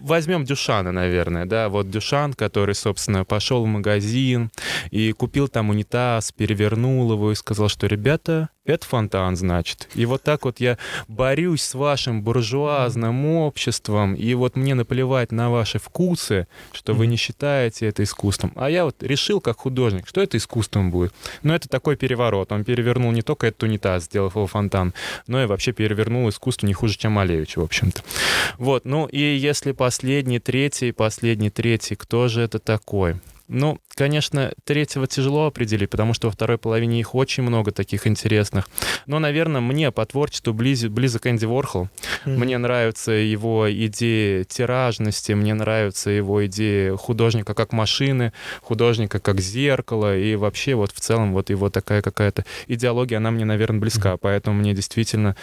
возьмем Дюшана, наверное, да, вот Дюшан, который, собственно, пошел в магазин и купил там унитаз, перевернул его и сказал, что, ребята, это фонтан, значит. И вот так вот я борюсь с вашим буржуазным обществом, и вот мне наплевать на ваши вкусы, что вы не считаете это искусством. А я вот решил, как художник, что это искусством будет. Но это такой переворот. Он перевернул не только этот унитаз, сделав его фонтан, но и вообще перевернул искусство не хуже, чем Малевич, в общем-то. Вот, ну и если последний, третий, последний, третий, кто же это такой? Ну, конечно, третьего тяжело определить, потому что во второй половине их очень много таких интересных. Но, наверное, мне по творчеству близ, близок Энди Ворхол. Mm. Мне нравится его идея тиражности, мне нравится его идея художника как машины, художника как зеркало, и вообще вот в целом вот его такая какая-то идеология, она мне, наверное, близка, mm. поэтому мне действительно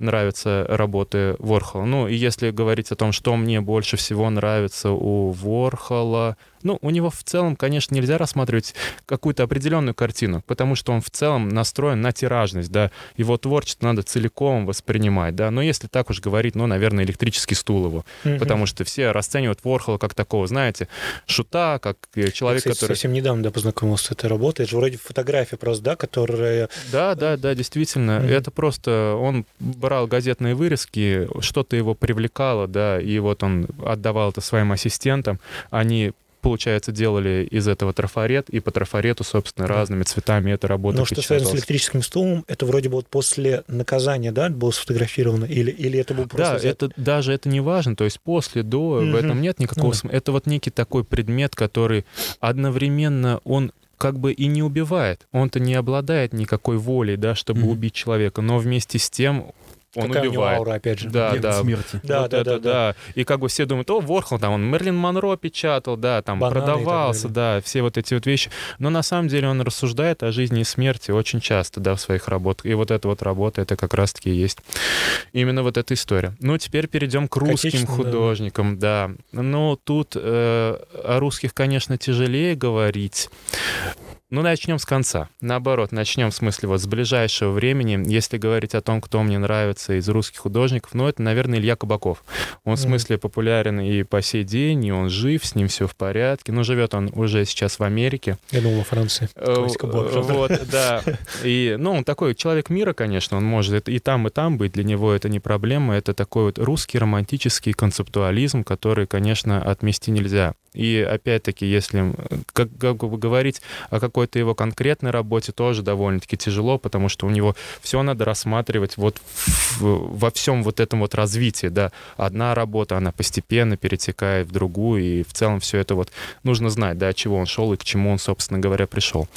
нравятся работы Ворхола. Ну, и если говорить о том, что мне больше всего нравится у Ворхола, ну, у него в целом, конечно, нельзя рассматривать какую-то определенную картину, потому что он в целом настроен на тиражность, да, его творчество надо целиком воспринимать, да, но если так уж говорить, ну, наверное, электрический стул его, mm-hmm. потому что все расценивают Ворхола как такого, знаете, шута, как человек, Я, кстати, который... совсем недавно, да, познакомился с этой работой, это же вроде фотография просто, да, которая... Да, да, да, действительно, mm-hmm. это просто, он брал газетные вырезки, что-то его привлекало, да, и вот он отдавал это своим ассистентам, они получается, делали из этого трафарет, и по трафарету, собственно, разными цветами эта работа Но что связано с электрическим стулом, это вроде бы вот после наказания, да, было сфотографировано, или, или это был просто... Да, взят... это даже это не важно, то есть после, до, угу. в этом нет никакого ну, смысла. Это вот некий такой предмет, который одновременно, он как бы и не убивает. Он-то не обладает никакой волей, да, чтобы mm-hmm. убить человека, но вместе с тем он Какая убивает. У него аура, опять же. Да, да. смерти. Да, вот да, это, да, да, да. И как бы все думают, о, Ворхол, там он Мерлин Монро печатал, да, там Бананы продавался, да, все вот эти вот вещи. Но на самом деле он рассуждает о жизни и смерти очень часто, да, в своих работах. И вот эта вот работа, это как раз-таки есть именно вот эта история. Ну, теперь перейдем к русским художникам, да. да. Ну, тут э, о русских, конечно, тяжелее говорить. Ну, начнем с конца. Наоборот, начнем в смысле вот с ближайшего времени. Если говорить о том, кто мне нравится из русских художников, ну, это, наверное, Илья Кабаков. Он, в смысле, популярен и по сей день, и он жив, с ним все в порядке. Но живет он уже сейчас в Америке. Я думал, во Франции. Э, вот, да. И, ну, он такой человек мира, конечно, он может и там, и там быть. Для него это не проблема. Это такой вот русский романтический концептуализм, который, конечно, отмести нельзя. И опять-таки, если как, как бы говорить о какой-то его конкретной работе, тоже довольно-таки тяжело, потому что у него все надо рассматривать вот в, во всем вот этом вот развитии, да. Одна работа, она постепенно перетекает в другую, и в целом все это вот нужно знать, да, от чего он шел и к чему он, собственно говоря, пришел.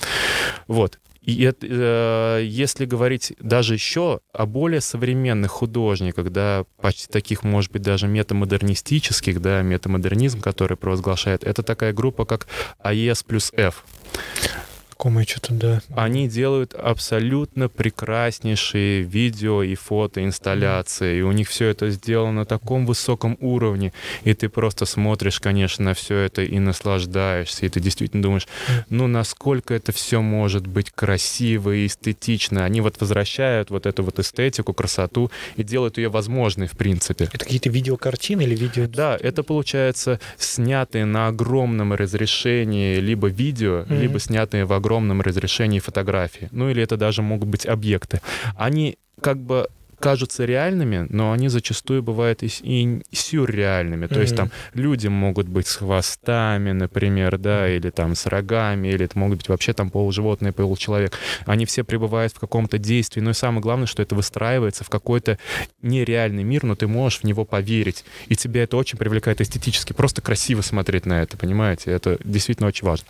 Вот. И это, э, если говорить даже еще о более современных художниках, да, почти таких, может быть, даже метамодернистических, да, метамодернизм, который провозглашает, это такая группа, как АЕС плюс F. Знакомые что-то, да. Они делают абсолютно прекраснейшие видео и фотоинсталляции, и у них все это сделано на таком высоком уровне, и ты просто смотришь, конечно, на все это и наслаждаешься, и ты действительно думаешь, ну, насколько это все может быть красиво и эстетично. Они вот возвращают вот эту вот эстетику, красоту и делают ее возможной, в принципе. Это какие-то видеокартины или видео? Да, это получается снятые на огромном разрешении либо видео, mm-hmm. либо снятые в огромном разрешении фотографии. Ну или это даже могут быть объекты. Они как бы кажутся реальными, но они зачастую бывают и, и сюрреальными. То mm-hmm. есть там люди могут быть с хвостами, например, да, или там с рогами, или это могут быть вообще там полуживотное, получеловек. Они все пребывают в каком-то действии. Ну и самое главное, что это выстраивается в какой-то нереальный мир, но ты можешь в него поверить. И тебя это очень привлекает эстетически. Просто красиво смотреть на это, понимаете? Это действительно очень важно.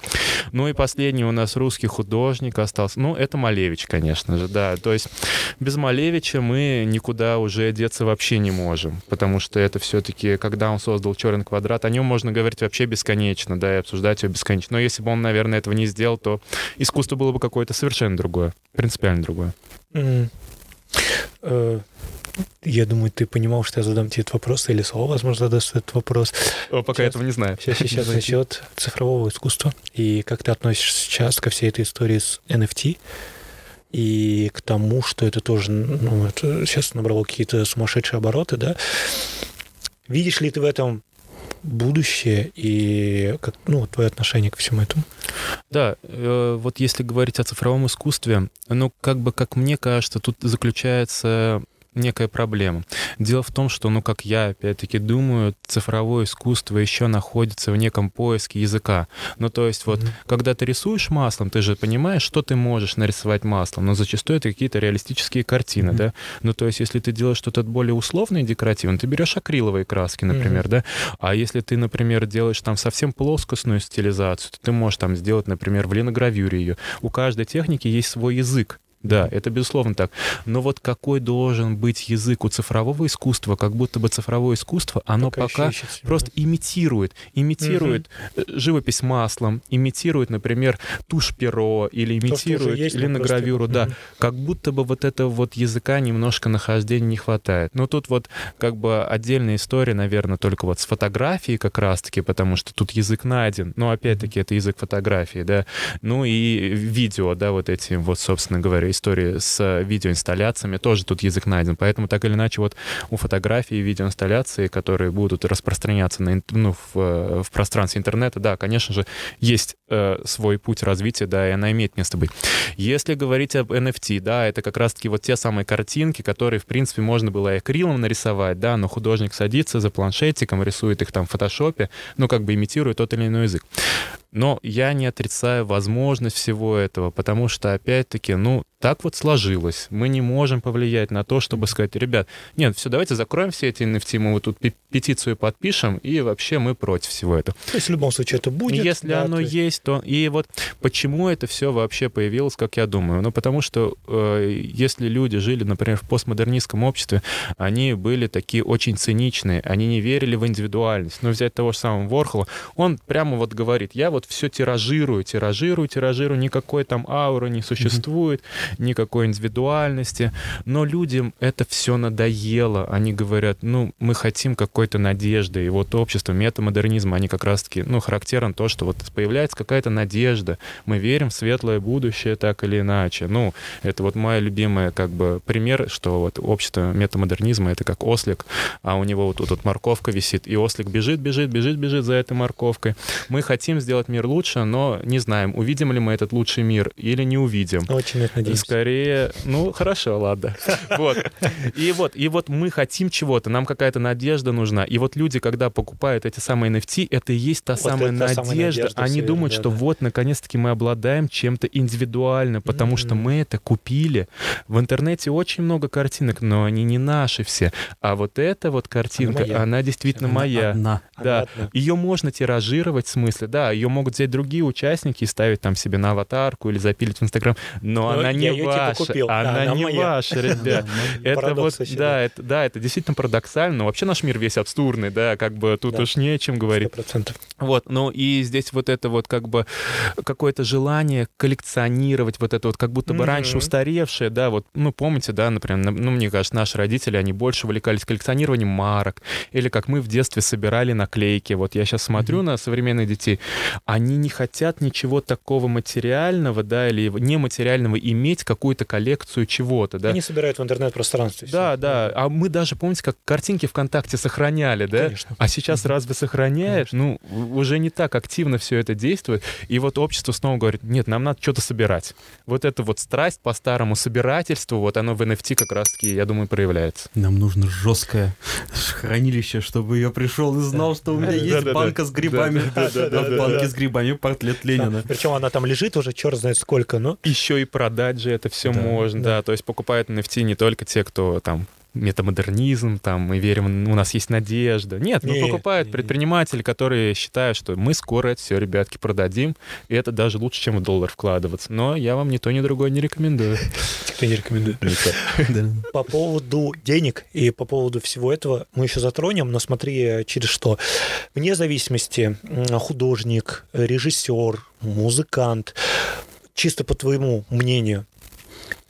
Ну и последний у нас русский художник остался. Ну, это Малевич, конечно же, да. То есть без Малевича мы никуда уже деться вообще не можем, потому что это все-таки, когда он создал «Черный квадрат», о нем можно говорить вообще бесконечно, да, и обсуждать его бесконечно. Но если бы он, наверное, этого не сделал, то искусство было бы какое-то совершенно другое, принципиально другое. Mm. Я думаю, ты понимал, что я задам тебе этот вопрос, или Слава, возможно, задаст этот вопрос. О, пока сейчас, этого не знаю. Сейчас, сейчас насчет цифрового искусства. И как ты относишься сейчас ко всей этой истории с NFT? И к тому, что это тоже ну, это сейчас набрало какие-то сумасшедшие обороты, да. Видишь ли ты в этом будущее и как, ну, твое отношение к всему этому? Да, э, вот если говорить о цифровом искусстве, ну, как бы, как мне кажется, тут заключается некая проблема. Дело в том, что, ну, как я опять-таки думаю, цифровое искусство еще находится в неком поиске языка. Ну, то есть вот, mm-hmm. когда ты рисуешь маслом, ты же понимаешь, что ты можешь нарисовать маслом, но зачастую это какие-то реалистические картины, mm-hmm. да? Ну, то есть если ты делаешь что-то более условное и декоративное, ты берешь акриловые краски, например, mm-hmm. да? А если ты, например, делаешь там совсем плоскостную стилизацию, то ты можешь там сделать, например, в линогравюре ее. У каждой техники есть свой язык. Да, это безусловно так. Но вот какой должен быть язык у цифрового искусства, как будто бы цифровое искусство, оно пока, пока просто имитирует, имитирует угу. живопись маслом, имитирует, например, тушь перо или имитирует есть, или на гравюру, да, угу. как будто бы вот этого вот языка немножко нахождения не хватает. Но тут вот как бы отдельная история, наверное, только вот с фотографией как раз-таки, потому что тут язык найден, но опять-таки это язык фотографии, да, ну и видео, да, вот этим вот, собственно говоря, истории с видеоинсталляциями, тоже тут язык найден. Поэтому так или иначе вот у фотографий и видеоинсталляции, которые будут распространяться на, ну, в, в пространстве интернета, да, конечно же, есть э, свой путь развития, да, и она имеет место быть. Если говорить об NFT, да, это как раз-таки вот те самые картинки, которые, в принципе, можно было и акрилом нарисовать, да, но художник садится за планшетиком, рисует их там в фотошопе, ну, как бы имитирует тот или иной язык. Но я не отрицаю возможность всего этого, потому что, опять-таки, ну, так вот сложилось. Мы не можем повлиять на то, чтобы сказать, ребят, нет, все, давайте закроем все эти NFT, мы вот тут петицию подпишем, и вообще мы против всего этого. То есть в любом случае это будет. Если да, оно то есть... есть, то... И вот почему это все вообще появилось, как я думаю? Ну, потому что э, если люди жили, например, в постмодернистском обществе, они были такие очень циничные, они не верили в индивидуальность. Ну, взять того же самого Ворхола, он прямо вот говорит, я вот все тиражирую, тиражирую, тиражирую, никакой там ауры не существует, mm-hmm. Никакой индивидуальности. Но людям это все надоело. Они говорят, ну, мы хотим какой-то надежды. И вот общество метамодернизма, они как раз-таки, ну, характерно то, что вот появляется какая-то надежда. Мы верим в светлое будущее так или иначе. Ну, это вот моя любимая как бы пример, что вот общество метамодернизма это как ослик, а у него вот тут вот морковка висит, и ослик бежит, бежит, бежит, бежит за этой морковкой. Мы хотим сделать мир лучше, но не знаем, увидим ли мы этот лучший мир или не увидим. Очень это надеюсь. Скорее, ну, хорошо, ладно. Вот. И вот, и вот мы хотим чего-то, нам какая-то надежда нужна. И вот люди, когда покупают эти самые NFT, это и есть та вот самая надежда. Самая надежда. Они думают, да, что да. вот, наконец-таки мы обладаем чем-то индивидуальным, потому mm-hmm. что мы это купили. В интернете очень много картинок, но они не наши все. А вот эта вот картинка, она, она действительно она моя. Одна. Да. Она Ее можно тиражировать в смысле, да, ее могут взять другие участники и ставить там себе на аватарку или запилить в Инстаграм, но, но она не типа ваша. Типа купил. Она, да, не моя. ваша, ребят. Это вот, да, это, да, это действительно парадоксально, но вообще наш мир весь абсурдный, да, как бы тут уж не о чем говорить. 100%. Вот, ну и здесь вот это вот как бы какое-то желание коллекционировать вот это вот как будто бы раньше устаревшее, да, вот, ну помните, да, например, ну мне кажется, наши родители, они больше увлекались коллекционированием марок, или как мы в детстве собирали наклейки. Вот я сейчас смотрю на современных детей, они не хотят ничего такого материального, да, или нематериального иметь, иметь какую-то коллекцию чего-то, да. Они собирают в интернет-пространстве. Да, да. А мы даже, помните, как картинки ВКонтакте сохраняли, да? Конечно. А сейчас разве сохраняешь? Ну, уже не так активно все это действует. И вот общество снова говорит, нет, нам надо что-то собирать. Вот эта вот страсть по старому собирательству, вот оно в NFT как раз-таки, я думаю, проявляется. Нам нужно жесткое хранилище, чтобы я пришел и знал, что у меня есть Да-да-да. банка с грибами. В банке с грибами портрет Ленина. Причем она там лежит уже черт знает сколько, но Еще и продать же это все Да, можно, да. да. То есть покупают NFT не только те, кто там метамодернизм, там, мы верим, у нас есть надежда. Нет, ну, Не, покупают не, не. предприниматели, которые считают, что мы скоро это все, ребятки, продадим, и это даже лучше, чем в доллар вкладываться. Но я вам ни то, ни другое не рекомендую. никто не рекомендует. Да. По поводу денег и по поводу всего этого мы еще затронем, но смотри, э, через что. Вне зависимости, художник, режиссер, музыкант, чисто по твоему мнению,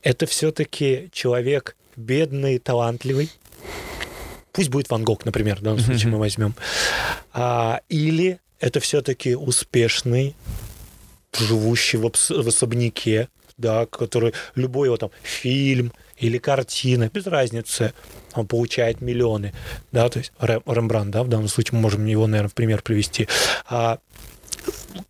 это все-таки человек бедный, талантливый, пусть будет Ван Гог, например, в данном случае мы возьмем, А, или это все-таки успешный, живущий в, в особняке, да, который любой его там фильм или картина, без разницы, он получает миллионы, да, то есть Ре- Рембрандт, да, в данном случае мы можем его, наверное, в пример привести. А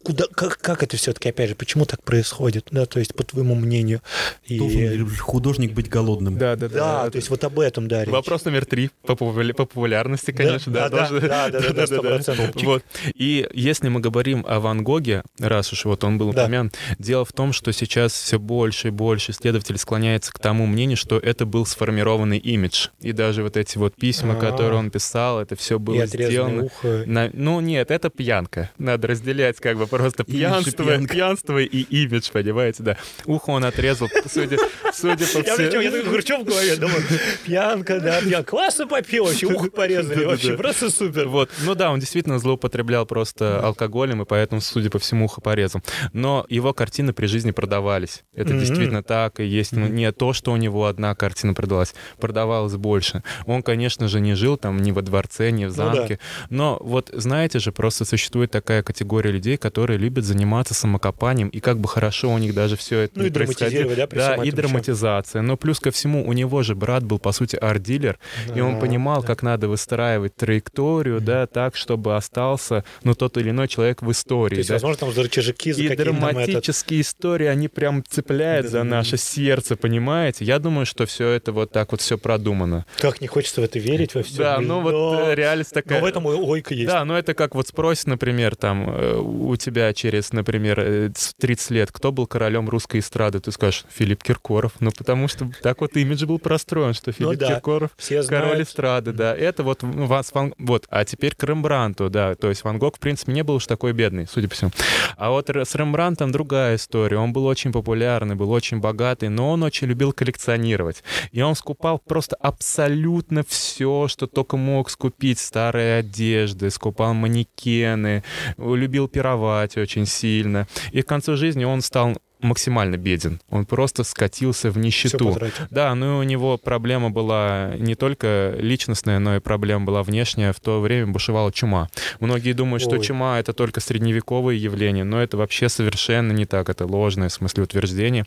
куда, как, как это все-таки, опять же, почему так происходит, да, то есть по твоему мнению? И- Должен художник быть голодным? Да, да, да, то есть вот об этом, да, речь. Вопрос номер три по, популя- по популярности, конечно, да, да, да, да, да, да, сто процентов. Вот. И если мы говорим о Ван Гоге, раз уж вот он был Да. упомянут, дело в том, что сейчас все больше и больше исследователей склоняется к тому мнению, что это был сформированный имидж. И даже вот эти вот письма, А. которые он писал, это все было сделано. ухо. На- ну нет, это пьянка. Надо разделять как бы просто пьянство, пьянство и имидж, понимаете, да. Ухо он отрезал, судя, судя по Я, всему. я такой кручу в голове, думаю, пьянка, да, пьянка. Классно попил, вообще ухо порезали, вообще просто супер. Вот. Ну да, он действительно злоупотреблял просто алкоголем, и поэтому, судя по всему, ухо порезал. Но его картины при жизни продавались. Это действительно так и есть. Ну, не то, что у него одна картина продалась. Продавалось больше. Он, конечно же, не жил там ни во дворце, ни в Ну замке. Но вот знаете же, просто существует такая категория людей, которые любят заниматься самокопанием, и как бы хорошо у них даже все это Ну и происходило. да, Да, и драматизация. Но плюс ко всему, у него же брат был, по сути, арт-дилер, и он понимал, да. как надо выстраивать траекторию, да, так, чтобы остался, ну, тот или иной человек в То истории. есть, да. возможно, там за рычажки, за И там этот... драматические истории, они прям цепляют за Да-да-да. наше сердце, понимаете? Я думаю, что все это вот так вот все продумано. Как не хочется в это верить во все. да, ну вот э, реальность такая. Но в этом логика есть. Да, ну это как вот спросит, например, там, э, у тебя через, например, э, с 30 лет, кто был королем русской эстрады? Ты скажешь, Филипп Киркоров. Ну, потому что так вот имидж был простроен, что Ну Филипп да. Киркоров Все Король знают. эстрады, да. Это вот ну, вас Ван... Вот, а теперь к Рембранту, да. То есть Ван Гог, в принципе, не был уж такой бедный, судя по всему. А вот с Рембрантом другая история. Он был очень популярный, был очень богатый, но он очень любил коллекционировать. И он скупал просто абсолютно все, что только мог скупить. Старые одежды, скупал манекены, любил пировать очень сильно. И к концу жизни он стал максимально беден. Он просто скатился в нищету. Да, ну и у него проблема была не только личностная, но и проблема была внешняя. В то время бушевала чума. Многие думают, что Ой. чума — это только средневековое явление, но это вообще совершенно не так. Это ложное в смысле утверждение.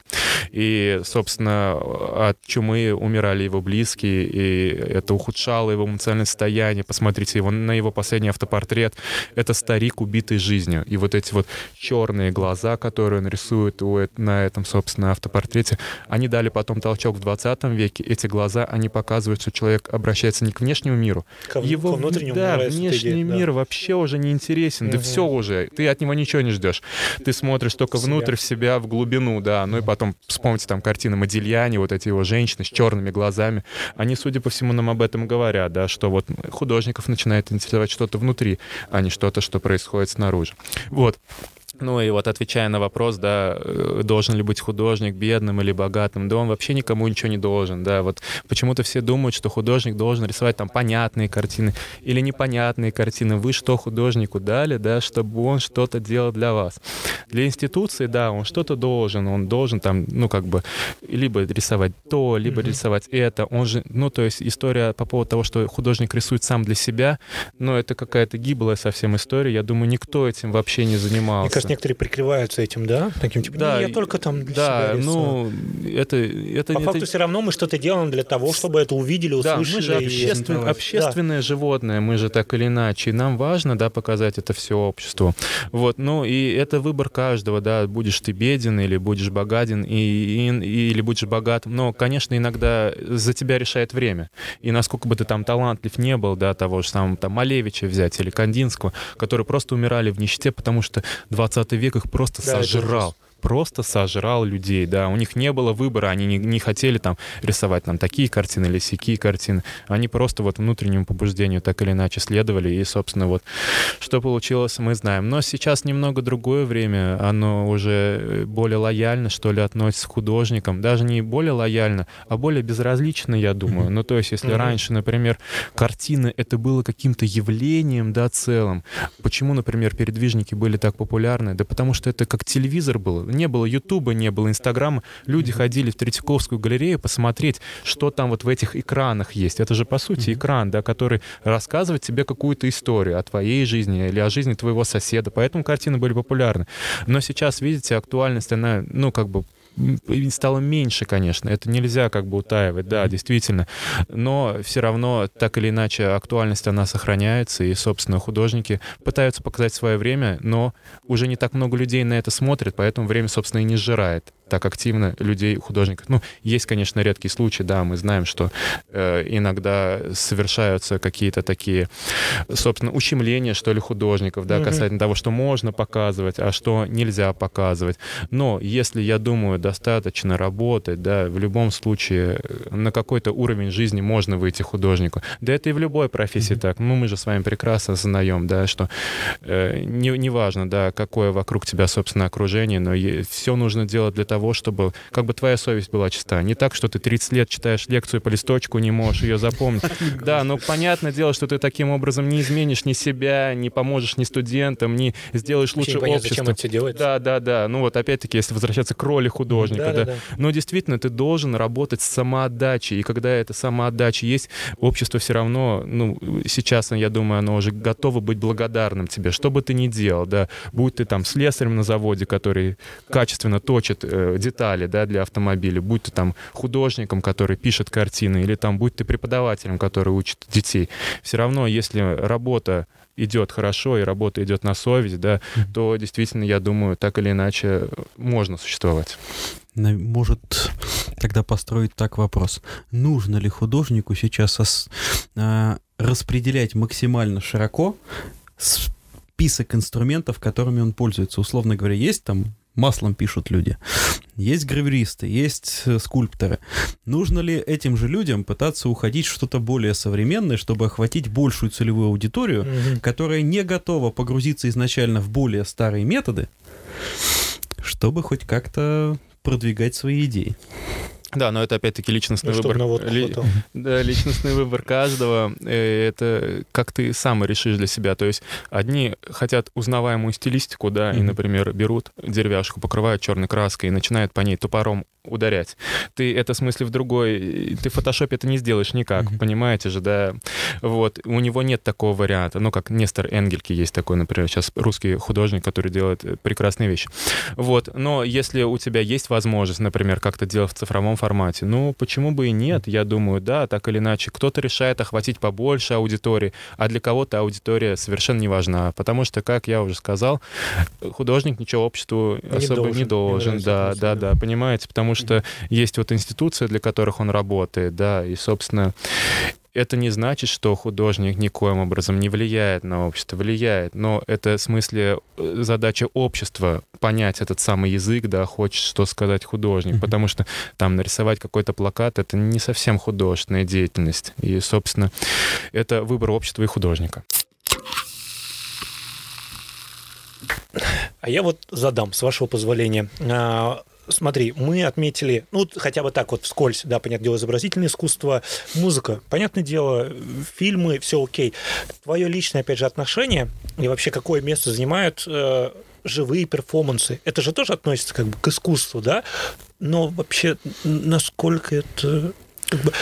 И, собственно, от чумы умирали его близкие, и это ухудшало его эмоциональное состояние. Посмотрите его, на его последний автопортрет. Это старик, убитый жизнью. И вот эти вот черные глаза, которые он рисует у на этом, собственно, автопортрете, они дали потом толчок в 20 веке. Эти глаза, они показывают, что человек обращается не к внешнему миру. Ко, Его ко внутреннему да, внешний идея, да. мир вообще уже не интересен. Да Мгм. все уже. Ты от него ничего не ждешь. Ты смотришь только себя. внутрь в себя, в глубину, да. Ну и потом вспомните там картины Модильяни, вот эти его женщины с черными глазами. Они, судя по всему, нам об этом говорят, да, что вот художников начинает интересовать что-то внутри, а не что-то, что происходит снаружи. Вот. Ну и вот отвечая на вопрос, да, э, должен ли быть художник бедным или богатым, да он вообще никому ничего не должен, да, вот почему-то все думают, что художник должен рисовать там понятные картины или непонятные картины. Вы что художнику дали, да, чтобы он что-то делал для вас? Для институции, да, он что-то должен, он должен там, ну как бы, либо рисовать то, либо Мгм. рисовать это, он же, ну то есть история по поводу того, что художник рисует сам для себя, ну это какая-то гиблая совсем история, я думаю, никто этим вообще не занимался. Есть некоторые прикрываются этим, да? Таким типа, Да, «Не, я только там для Да, себя рисую». ну, это... это По это- факту все равно мы что-то делаем для того, чтобы это увидели, Да, услышали. мы же и- обществен- Да. общественное животное, мы же так или иначе. И нам важно, да, показать это все обществу. Вот, ну, и это выбор каждого, да, будешь ты беден или будешь богатен, и, и- или будешь богат. Но, конечно, иногда за тебя решает время. И насколько бы ты там талантлив не был, да, того же самого там Малевича взять или Кандинского, которые просто умирали в нищете, потому что 20 век их просто Да, сожрал. Просто сожрал людей, да, у них не было выбора, они не, не хотели там рисовать нам такие картины или сякие картины, они просто вот внутреннему побуждению так или иначе следовали, и, собственно, вот что получилось, мы знаем. Но сейчас немного другое время, оно уже э, более лояльно, что ли, относится к художникам, даже не более лояльно, а более безразлично, я думаю. Ну, то есть, если Мгм. раньше, например, картины это было каким-то явлением, да, целым, Почему, например, передвижники были так популярны? Да потому что это как телевизор был. Не было Ютуба, не было Инстаграма. Люди ходили в Третьяковскую галерею посмотреть, что там вот в этих экранах есть. Это же, по сути, экран, да, который рассказывает тебе какую-то историю о твоей жизни или о жизни твоего соседа. Поэтому картины были популярны. Но сейчас, видите, актуальность, она, ну, как бы стало меньше, конечно. Это нельзя как бы утаивать, да, действительно. Но все равно, так или иначе, актуальность, она сохраняется, и, собственно, художники пытаются показать свое время, но уже не так много людей на это смотрят, поэтому время, собственно, и не сжирает так активно людей, художников. Ну, есть, конечно, редкие случаи, да, мы знаем, что э, иногда совершаются какие-то такие, собственно, ущемления, что ли, художников, да, Мгм. касательно того, что можно показывать, а что нельзя показывать. Но если, я думаю, достаточно работать, да, в любом случае э, на какой-то уровень жизни можно выйти художнику. Да это и в любой профессии так. Ну, мы же с вами прекрасно знаем, да, что э, не, неважно, да, какое вокруг тебя, собственно, окружение, но все нужно делать для того, чтобы как бы твоя совесть была чиста. Не так, что ты 30 лет читаешь лекцию по листочку, не можешь ее запомнить. Да, но понятное дело, что ты таким образом не изменишь ни себя, не поможешь ни студентам, не сделаешь лучше непонятно, зачем общество. это все делается. Да, да, да. Ну вот опять-таки, если возвращаться к роли художника, да, Да-да-да. но действительно ты должен работать с самоотдачей, и когда эта самоотдача есть, общество все равно, ну, сейчас, я думаю, оно уже готово быть благодарным тебе, что бы ты ни делал, да, будь ты там слесарем на заводе, который качественно точит э, детали, да, для автомобиля, будь ты там художником, который пишет картины, или там будь ты преподавателем, который учит детей, все равно, если работа идет хорошо и работа идет на совесть, да, то действительно, я думаю, так или иначе можно существовать. Может тогда построить так вопрос. Нужно ли художнику сейчас ос- а, распределять максимально широко список инструментов, которыми он пользуется? Условно говоря, есть там маслом пишут люди, есть гравюристы, есть э, скульпторы. Нужно ли этим же людям пытаться уходить в что-то более современное, чтобы охватить большую целевую аудиторию, Мгм. которая не готова погрузиться изначально в более старые методы, чтобы хоть как-то продвигать свои идеи. Да, но это опять-таки личностный Ну, выбор. водку Ли-. Да, личностный выбор каждого. э, Это как ты сам решишь для себя. То есть одни хотят узнаваемую стилистику, да, и, Мгм. например, берут деревяшку, покрывают черной краской и начинают по ней топором ударять. Ты это в смысле в другой... Ты в фотошопе это не сделаешь никак, Мгм. понимаете же, да? Вот. У него нет такого варианта. Ну, как Нестор Энгельке есть такой, например, сейчас русский художник, который делает э, прекрасные вещи. Вот. Но если у тебя есть возможность, например, как-то делать в цифровом формате, ну, почему бы и нет? Я думаю, да, так или иначе. Кто-то решает охватить побольше аудитории, а для кого-то аудитория совершенно не важна. Потому что, как я уже сказал, художник ничего обществу Не особо должен. не должен. Мне да, да, да, понимаете? Потому что есть вот институции, для которых он работает, да, и, собственно, это не значит, что художник никоим образом не влияет на общество, влияет, но это в смысле э, задача общества понять этот самый язык, да, хочет что сказать художник, потому что там нарисовать какой-то плакат — это не совсем художественная деятельность, и, собственно, это выбор общества и художника. А я вот задам, с вашего позволения. Смотри, мы отметили, ну, хотя бы так вот вскользь, да, понятное дело, изобразительное искусство, музыка, понятное дело, фильмы, все окей. Твое личное, опять же, отношение и вообще какое место занимают э, живые перформансы, это же тоже относится как бы к искусству, да? Но вообще, насколько это... как бы,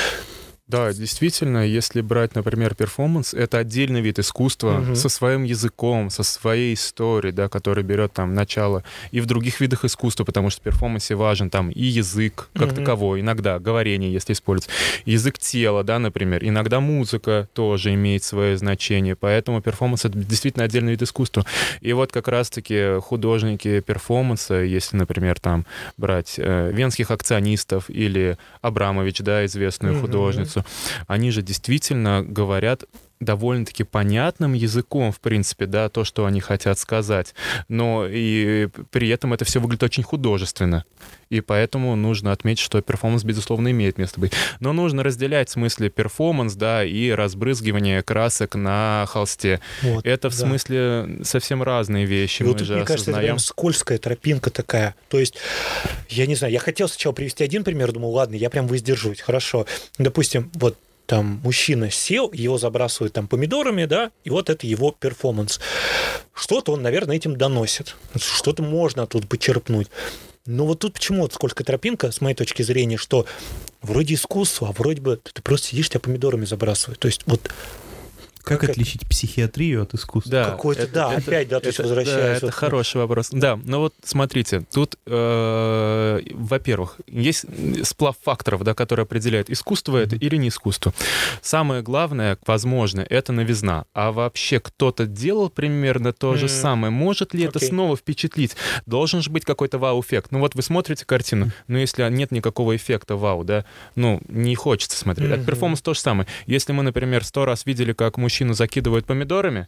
Да, действительно, если брать, например, перформанс, это отдельный вид искусства угу. со своим языком, со своей историей, да, который берет там начало и в других видах искусства, потому что в перформансе важен там и язык как угу. таковой, иногда говорение, если использовать, язык тела, да, например, иногда музыка тоже имеет свое значение, поэтому перформанс — это действительно отдельный вид искусства. И вот как раз-таки художники перформанса, если, например, там брать э, венских акционистов или Абрамович, да, известную угу. художницу, улицу, они же действительно говорят довольно-таки понятным языком, в принципе, да, то, что они хотят сказать. Но и при этом это все выглядит очень художественно. И поэтому нужно отметить, что перформанс, безусловно, имеет место быть. Но нужно разделять в смысле перформанс, да, и разбрызгивание красок на холсте. Вот, это в да. смысле совсем разные вещи. И мы вот тут, же мне кажется, это прям скользкая тропинка такая. То есть, я не знаю, я хотел сначала привести один пример, думал, ладно, я прям воздержусь, хорошо. Допустим, вот там мужчина сел, его забрасывают там помидорами, да, и вот это его перформанс. Что-то он, наверное, этим доносит. Что-то можно тут почерпнуть. Но вот тут почему вот сколько тропинка, с моей точки зрения, что вроде искусство, а вроде бы ты просто сидишь, тебя помидорами забрасывают. То есть вот как, как отличить это? психиатрию от искусства? Да, Какой-то, это, да, это, опять, да, то есть возвращаясь. Да, это хороший вопрос. Да, ну вот смотрите, тут, э, во-первых, есть сплав факторов, да, которые определяют, искусство mm-hmm. это или не искусство. Самое главное, возможно, это новизна. А вообще кто-то делал примерно то mm-hmm. же самое. Может ли okay. это снова впечатлить? Должен же быть какой-то вау-эффект. Ну вот вы смотрите картину, но если нет никакого эффекта вау, да, ну не хочется смотреть. Mm-hmm. А перформанс то же самое. Если мы, например, сто раз видели, как мужчина мужчину закидывают помидорами,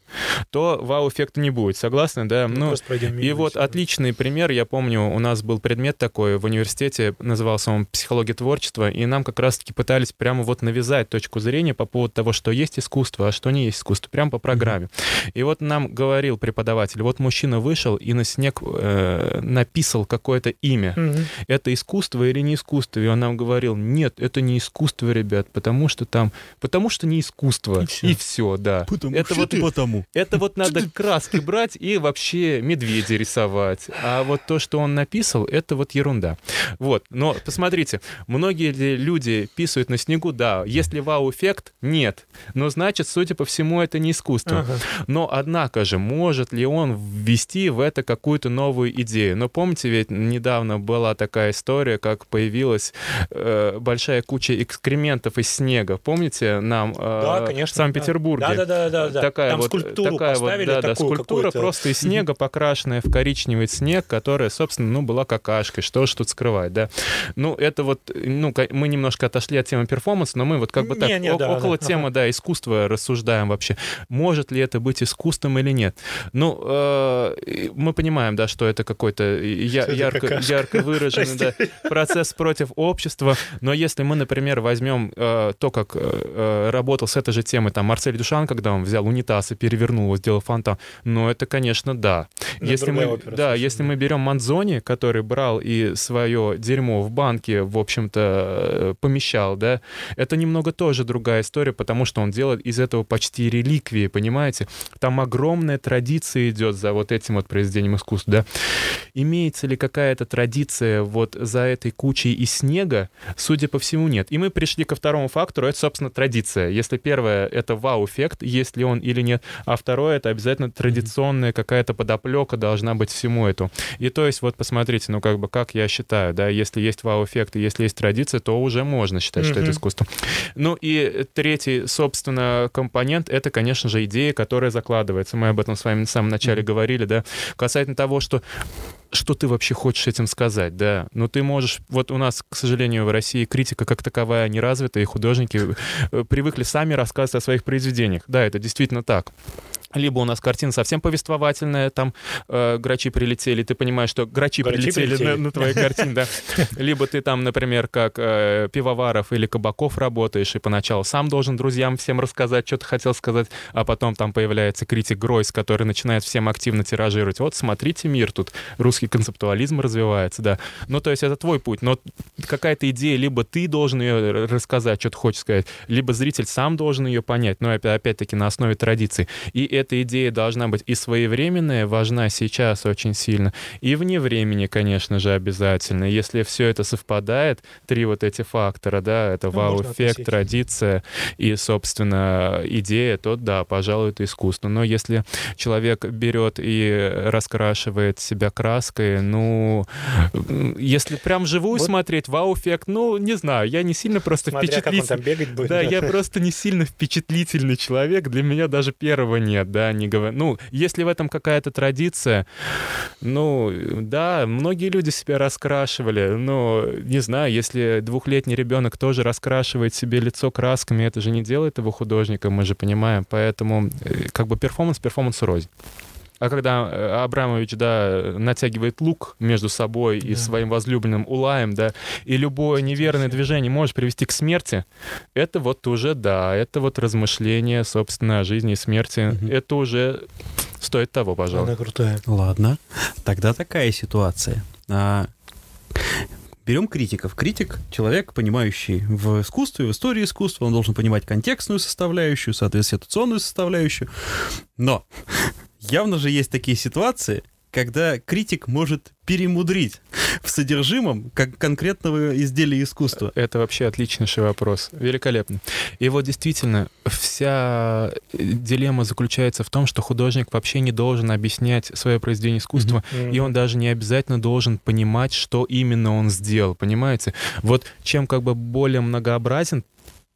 то вау-эффекта не будет. Согласны, да? Ну, ну и вот отличный пример, я помню, у нас был предмет такой в университете, назывался он «Психология творчества», и нам как раз-таки пытались прямо вот навязать точку зрения по поводу того, что есть искусство, а что не есть искусство, прямо по программе. И вот нам говорил преподаватель, вот мужчина вышел и на снег э, написал какое-то имя. Mm-hmm. Это искусство или не искусство? И он нам говорил, нет, это не искусство, ребят, потому что там, потому что не искусство. И все, и все да. Потому это вот, ты потому. Это вот надо краски брать и вообще медведя рисовать. А вот то, что он написал, это вот ерунда. Вот, но посмотрите, многие люди писают на снегу, да, если вау-эффект, нет. Но значит, судя по всему, это не искусство. Ага. Но, однако же, может ли он ввести в это какую-то новую идею? Но помните, ведь недавно была такая история, как появилась э, большая куча экскрементов из снега. Помните, нам э, да, конечно, в Санкт-Петербурге да, да, да, да. Такая Там вот, скульптуру такая поставили, вот, да, да, скульптура просто из снега, покрашенная в коричневый снег, которая, собственно, ну, была какашкой. Что ж тут скрывать, да? Ну, это вот, ну, мы немножко отошли от темы перформанса, но мы вот как бы так не, да, около да, темы, ага. да, искусства рассуждаем вообще. Может ли это быть искусством или нет? Ну, э, мы понимаем, да, что это какой-то я, ярко, ярко выраженный да, процесс против общества, но если мы, например, возьмем э, то, как э, э работал с этой же темой там Марсель Дюшан, Дюшан, когда он взял унитаз и перевернул его, сделал фонтан. Но это, конечно, да. Это если мы, опера, да, если мы берем Манзони, который брал и свое дерьмо в банке, в общем-то, э, помещал, да, это немного тоже другая история, потому что он делает из этого почти реликвии, понимаете? Там огромная традиция идет за вот этим вот произведением искусства, да. Имеется ли какая-то традиция вот за этой кучей из снега? Судя по всему, нет. И мы пришли ко второму фактору, это, собственно, традиция. Если первое — это вау-эффект, эффект, есть ли он или нет. А второе, это обязательно традиционная какая-то подоплека должна быть всему этому. И то есть вот посмотрите, ну как бы как я считаю, да, если есть вау-эффект и если есть традиция, то уже можно считать, mm-hmm. что это искусство. Ну и третий, собственно, компонент — это, конечно же, идея, которая закладывается. Мы об этом с вами в самом начале mm-hmm. говорили, да, касательно того, что что ты вообще хочешь этим сказать, да. Но ты можешь... Вот у нас, к сожалению, в России критика как таковая не развита, и художники э, привыкли сами рассказывать о своих произведениях. Да, это действительно так либо у нас картина совсем повествовательная, там э, грачи прилетели, ты понимаешь, что грачи, грачи прилетели, прилетели. На, на твоей картине, да. Либо ты там, например, как э, Пивоваров или Кабаков работаешь, и поначалу сам должен друзьям всем рассказать, что ты хотел сказать, а потом там появляется критик Гройс, который начинает всем активно тиражировать. Вот, смотрите, мир тут, русский концептуализм развивается, да. Ну, то есть это твой путь, но какая-то идея, либо ты должен ее рассказать, что ты хочешь сказать, либо зритель сам должен ее понять, но опять-таки на основе традиции. И эта идея должна быть и своевременная, важна сейчас очень сильно, и вне времени, конечно же, обязательно. Если все это совпадает, три вот эти фактора, да, это ну, вау-эффект, традиция и, собственно, идея, то да, пожалуй, это искусство. Но если человек берет и раскрашивает себя краской, ну, если прям живую вот. смотреть, вау-эффект, ну, не знаю, я не сильно просто впечатлительный. Да, я просто не сильно впечатлительный человек, для меня даже первого нет, да, не говорю. Ну, если в этом какая-то традиция, ну, да, многие люди себя раскрашивали, но, не знаю, если двухлетний ребенок тоже раскрашивает себе лицо красками, это же не делает его художником, мы же понимаем, поэтому э, как бы перформанс перформансу рознь. А когда э, Абрамович, да, натягивает лук между собой да. и своим возлюбленным Улаем, да, и любое неверное движение может привести к смерти, это вот уже, да, это вот размышление, собственно, о жизни и смерти, угу. это уже стоит того, пожалуй. Она крутая. Ладно, тогда такая ситуация. А, берем критиков. Критик — человек, понимающий в искусстве, в истории искусства, он должен понимать контекстную составляющую, соответственно, ситуационную составляющую. Но явно же есть такие ситуации, когда критик может перемудрить в содержимом как конкретного изделия искусства? Это вообще отличнейший вопрос. Великолепно. И вот действительно, вся дилемма заключается в том, что художник вообще не должен объяснять свое произведение искусства, mm-hmm. и он даже не обязательно должен понимать, что именно он сделал, понимаете? Вот чем как бы более многообразен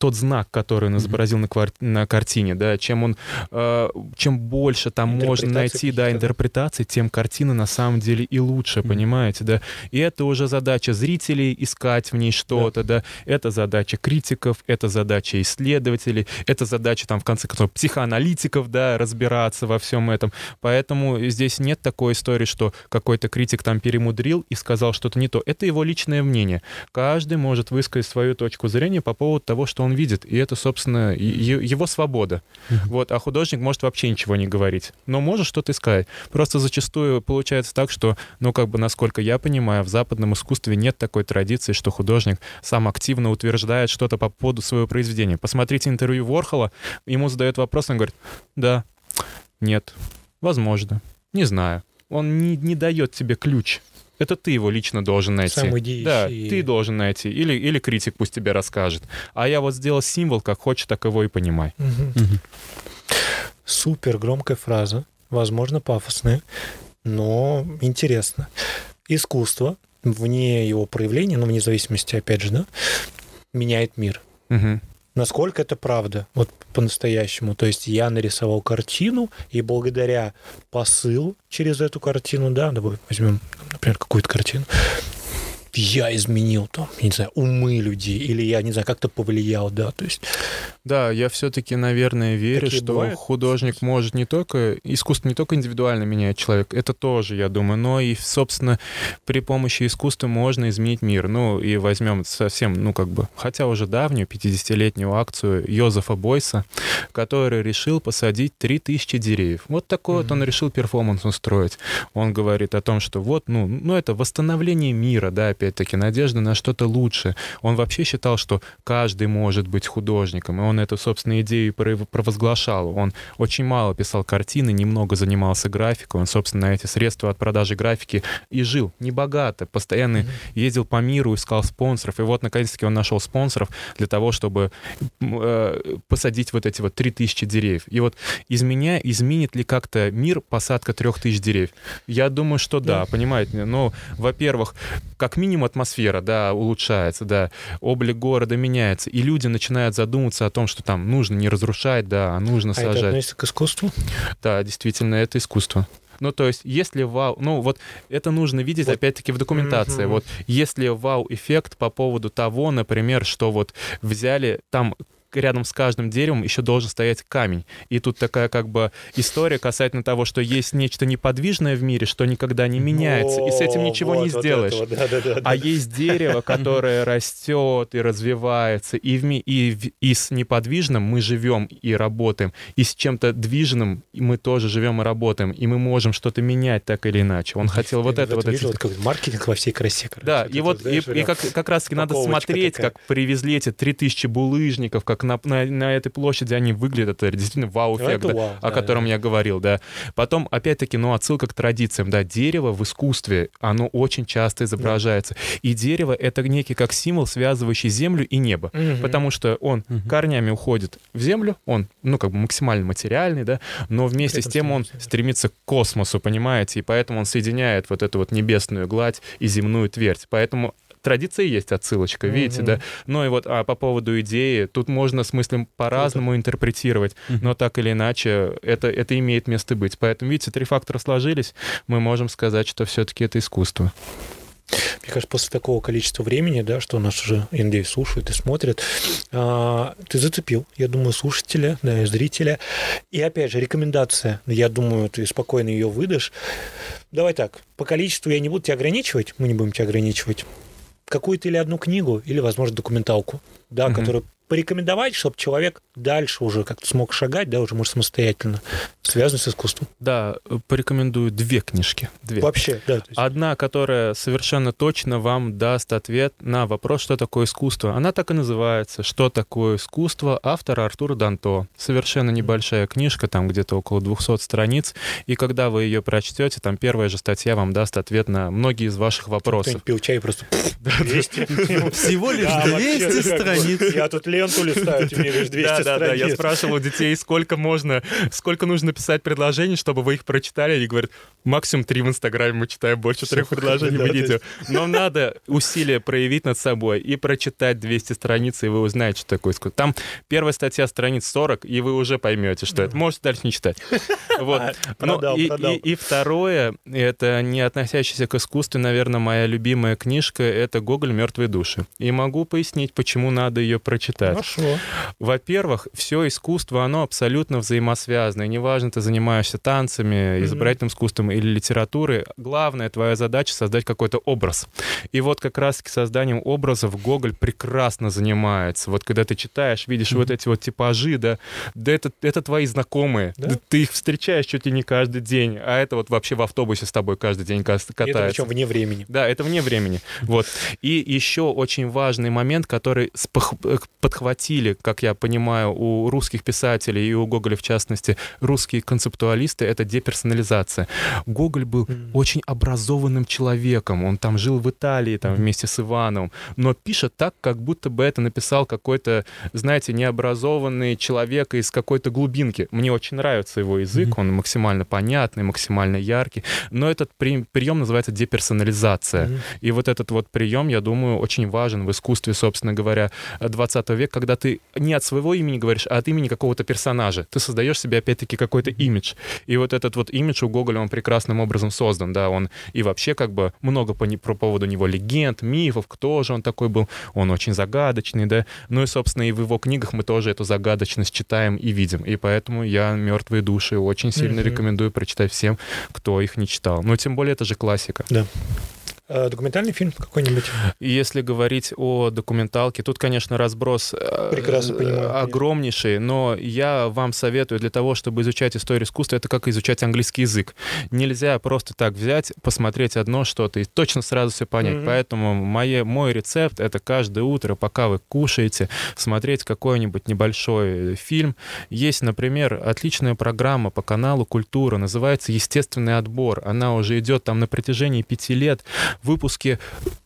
тот знак, который он изобразил на, квар... на картине, да, чем он, э, чем больше там можно найти, да, интерпретации, тем картина на самом деле и лучше, mm-hmm. понимаете, да. И это уже задача зрителей искать в ней что-то, да. да, это задача критиков, это задача исследователей, это задача там в конце концов психоаналитиков, да, разбираться во всем этом. Поэтому здесь нет такой истории, что какой-то критик там перемудрил и сказал что-то не то. Это его личное мнение. Каждый может высказать свою точку зрения по поводу того, что он он видит, и это, собственно, его свобода. Вот, а художник может вообще ничего не говорить, но может что-то сказать. Просто зачастую получается так, что, ну, как бы, насколько я понимаю, в западном искусстве нет такой традиции, что художник сам активно утверждает что-то по поводу своего произведения. Посмотрите интервью Ворхола, ему задают вопрос, он говорит, да, нет, возможно, не знаю. Он не, не дает тебе ключ это ты его лично должен найти. Сам идеющий. Да, ты должен найти. Или, или критик пусть тебе расскажет. А я вот сделал символ, как хочешь, так его и понимай. Угу. Угу. Супер громкая фраза, возможно, пафосная, но интересно. Искусство, вне его проявления, но вне зависимости, опять же, да, меняет мир. Угу насколько это правда, вот по-настоящему. То есть я нарисовал картину, и благодаря посыл через эту картину, да, давай возьмем, например, какую-то картину, я изменил там, не знаю, умы людей, или я, не знаю, как-то повлиял, да, то есть... Да, я все-таки, наверное, верю, Такие что бывают? художник может не только, искусство не только индивидуально меняет человека, это тоже, я думаю, но и, собственно, при помощи искусства можно изменить мир. Ну, и возьмем совсем, ну, как бы, хотя уже давнюю 50-летнюю акцию Йозефа Бойса, который решил посадить 3000 деревьев. Вот такой mm-hmm. вот он решил перформанс устроить. Он говорит о том, что вот, ну, ну это восстановление мира, да, опять-таки, надежда на что-то лучшее. Он вообще считал, что каждый может быть художником, и он эту, собственно, идею провозглашал. Он очень мало писал картины, немного занимался графикой, он, собственно, эти средства от продажи графики и жил небогато, постоянно mm-hmm. ездил по миру, искал спонсоров, и вот, наконец-таки, он нашел спонсоров для того, чтобы э, посадить вот эти вот 3000 деревьев. И вот из меня изменит ли как-то мир посадка 3000 деревьев? Я думаю, что да, yeah. понимаете? Ну, во-первых, как минимум минимум атмосфера, да, улучшается, да, облик города меняется, и люди начинают задумываться о том, что там нужно не разрушать, да, а нужно а сажать. это относится к искусству? Да, действительно, это искусство. Ну, то есть, если вау... Ну, вот это нужно видеть, вот. опять-таки, в документации. Mm-hmm. Вот если вау-эффект по поводу того, например, что вот взяли там рядом с каждым деревом еще должен стоять камень. И тут такая как бы история касательно того, что есть нечто неподвижное в мире, что никогда не меняется, О, и с этим ничего вот, не сделаешь. Вот да, да, да, а есть дерево, которое растет и развивается, и, в, и, в, и с неподвижным мы живем и работаем, и с чем-то движным мы тоже живем и работаем, и мы можем что-то менять так или иначе. Он хотел вот это вот. Вижу, вот как маркетинг во всей красе. Короче. Да, и вот и, и как, как раз таки надо смотреть, как привезли эти 3000 булыжников, как как на, на, на этой площади они выглядят, это действительно вау-эффект, Это да, вау, о да, котором да. я говорил, да. Потом, опять-таки, ну, отсылка к традициям, да, дерево в искусстве, оно очень часто изображается. И дерево — это некий как символ, связывающий землю и небо. Мгм. Потому что он Мгм. корнями уходит в землю, он, ну, как бы максимально материальный, да, но вместе с тем он да. стремится к космосу, понимаете, и поэтому он соединяет вот эту вот небесную гладь и земную твердь. Поэтому традиция есть отсылочка, видите, Мгм. да. Ну и вот а по поводу идеи, тут можно смысле по-разному интерпретировать, Мгм. но так или иначе это, это имеет место быть. Поэтому, видите, три фактора сложились, мы можем сказать, что все-таки это искусство. Мне кажется, после такого количества времени, да, что нас уже, я надеюсь, слушают и смотрят, а, ты зацепил, я думаю, слушателя, да, и зрителя. И опять же, рекомендация, я думаю, ты спокойно ее выдашь. Давай так, по количеству я не буду тебя ограничивать, мы не будем тебя ограничивать. Какую-то или одну книгу, или, возможно, документалку, да, Мгм. которую порекомендовать, чтобы человек дальше уже как-то смог шагать, да, уже может самостоятельно, связанный с искусством. Да, порекомендую две книжки. Две. Вообще, да. есть- Одна, которая совершенно точно вам даст ответ на вопрос, что такое искусство. Она так и называется «Что такое искусство?» автора Артура Данто. Совершенно небольшая книжка, там где-то около 200 страниц. И когда вы ее прочтете, там первая же статья вам даст ответ на многие из ваших вопросов. Кто-нибудь пил чай просто 200. Всего лишь Да, 200 вообще, как бы, страниц. Я тут ленту листаю, ты мне говоришь 200 Да, да, да. Я страниц. спрашивал детей, сколько можно, сколько нужно писать предложений, чтобы вы их прочитали. Они говорят, максимум три в Инстаграме мы читаем, больше трех предложений в видео. Но надо усилия проявить над собой и прочитать 200 страниц, и вы узнаете, что такое искусство. Там первая статья страниц 40, и вы уже поймете, что это. Можете дальше не читать. Вот. Продал, и, продал. и- и второе, это не относящееся к искусству, наверное, моя любимая книжка, это «Гоголь. Мертвые души». И могу пояснить, почему надо ее прочитать. Хорошо. Во-первых, все искусство, оно абсолютно взаимосвязано. И неважно, ты занимаешься танцами, изобразительным искусством или литературой, главная твоя задача — создать какой-то образ. И вот как раз-таки созданием образов Гоголь прекрасно занимается. Вот когда ты читаешь, видишь вот эти вот типажи, да, да это, это твои знакомые. Да. Да Ты их встречаешь чуть ли не каждый день, а это вот вообще в автобусе с тобой каждый день ка- И это катается. причем вне времени. Да, это вне времени. Вот. И еще очень важный момент, который спох- подхватили, как я понимаю, у русских писателей и у Гоголя в частности, русские концептуалисты, это деперсонализация. Гоголь был Мгм. очень образованным человеком. Он там жил в Италии там, вместе с Ивановым, но пишет так, как будто бы это написал какой-то, знаете, необразованный человек из какой-то глубинки. Мне очень нравится его язык, он максимально понятный, максимально яркий, но этот при- прием называется деперсонализация. Мгм. И вот этот вот прием, я думаю, очень важен в искусстве, собственно говоря, 20 века, когда ты не от своего имени говоришь, а от имени какого-то персонажа. Ты создаешь себе, опять-таки, какой-то имидж. И вот этот вот имидж у Гоголя, он прекрасным образом создан, да, он и вообще как бы много по, по поводу него легенд, мифов, кто же он такой был, он очень загадочный, да, ну и, собственно, и в его книгах мы тоже эту загадочность читаем и видим, и поэтому я «Мертвые души» очень сильно Мгм. рекомендую прочитать всем, кто их не читал. Ну, тем более, это же классика. А, Документальный фильм какой-нибудь? Если говорить о документалке, тут, конечно, разброс э, Прекрасно э, понимаю. огромнейший, но я вам советую для того, чтобы изучать историю искусства, это как изучать английский язык. Нельзя просто так взять, посмотреть одно что-то и точно сразу все понять. Мгм. Поэтому мое, мой рецепт — это каждое утро, пока вы кушаете, смотреть какой-нибудь небольшой фильм. Есть, например, отличная программа по каналу «Культура», называется «Естественный отбор». Она уже идет там на протяжении пяти лет выпуске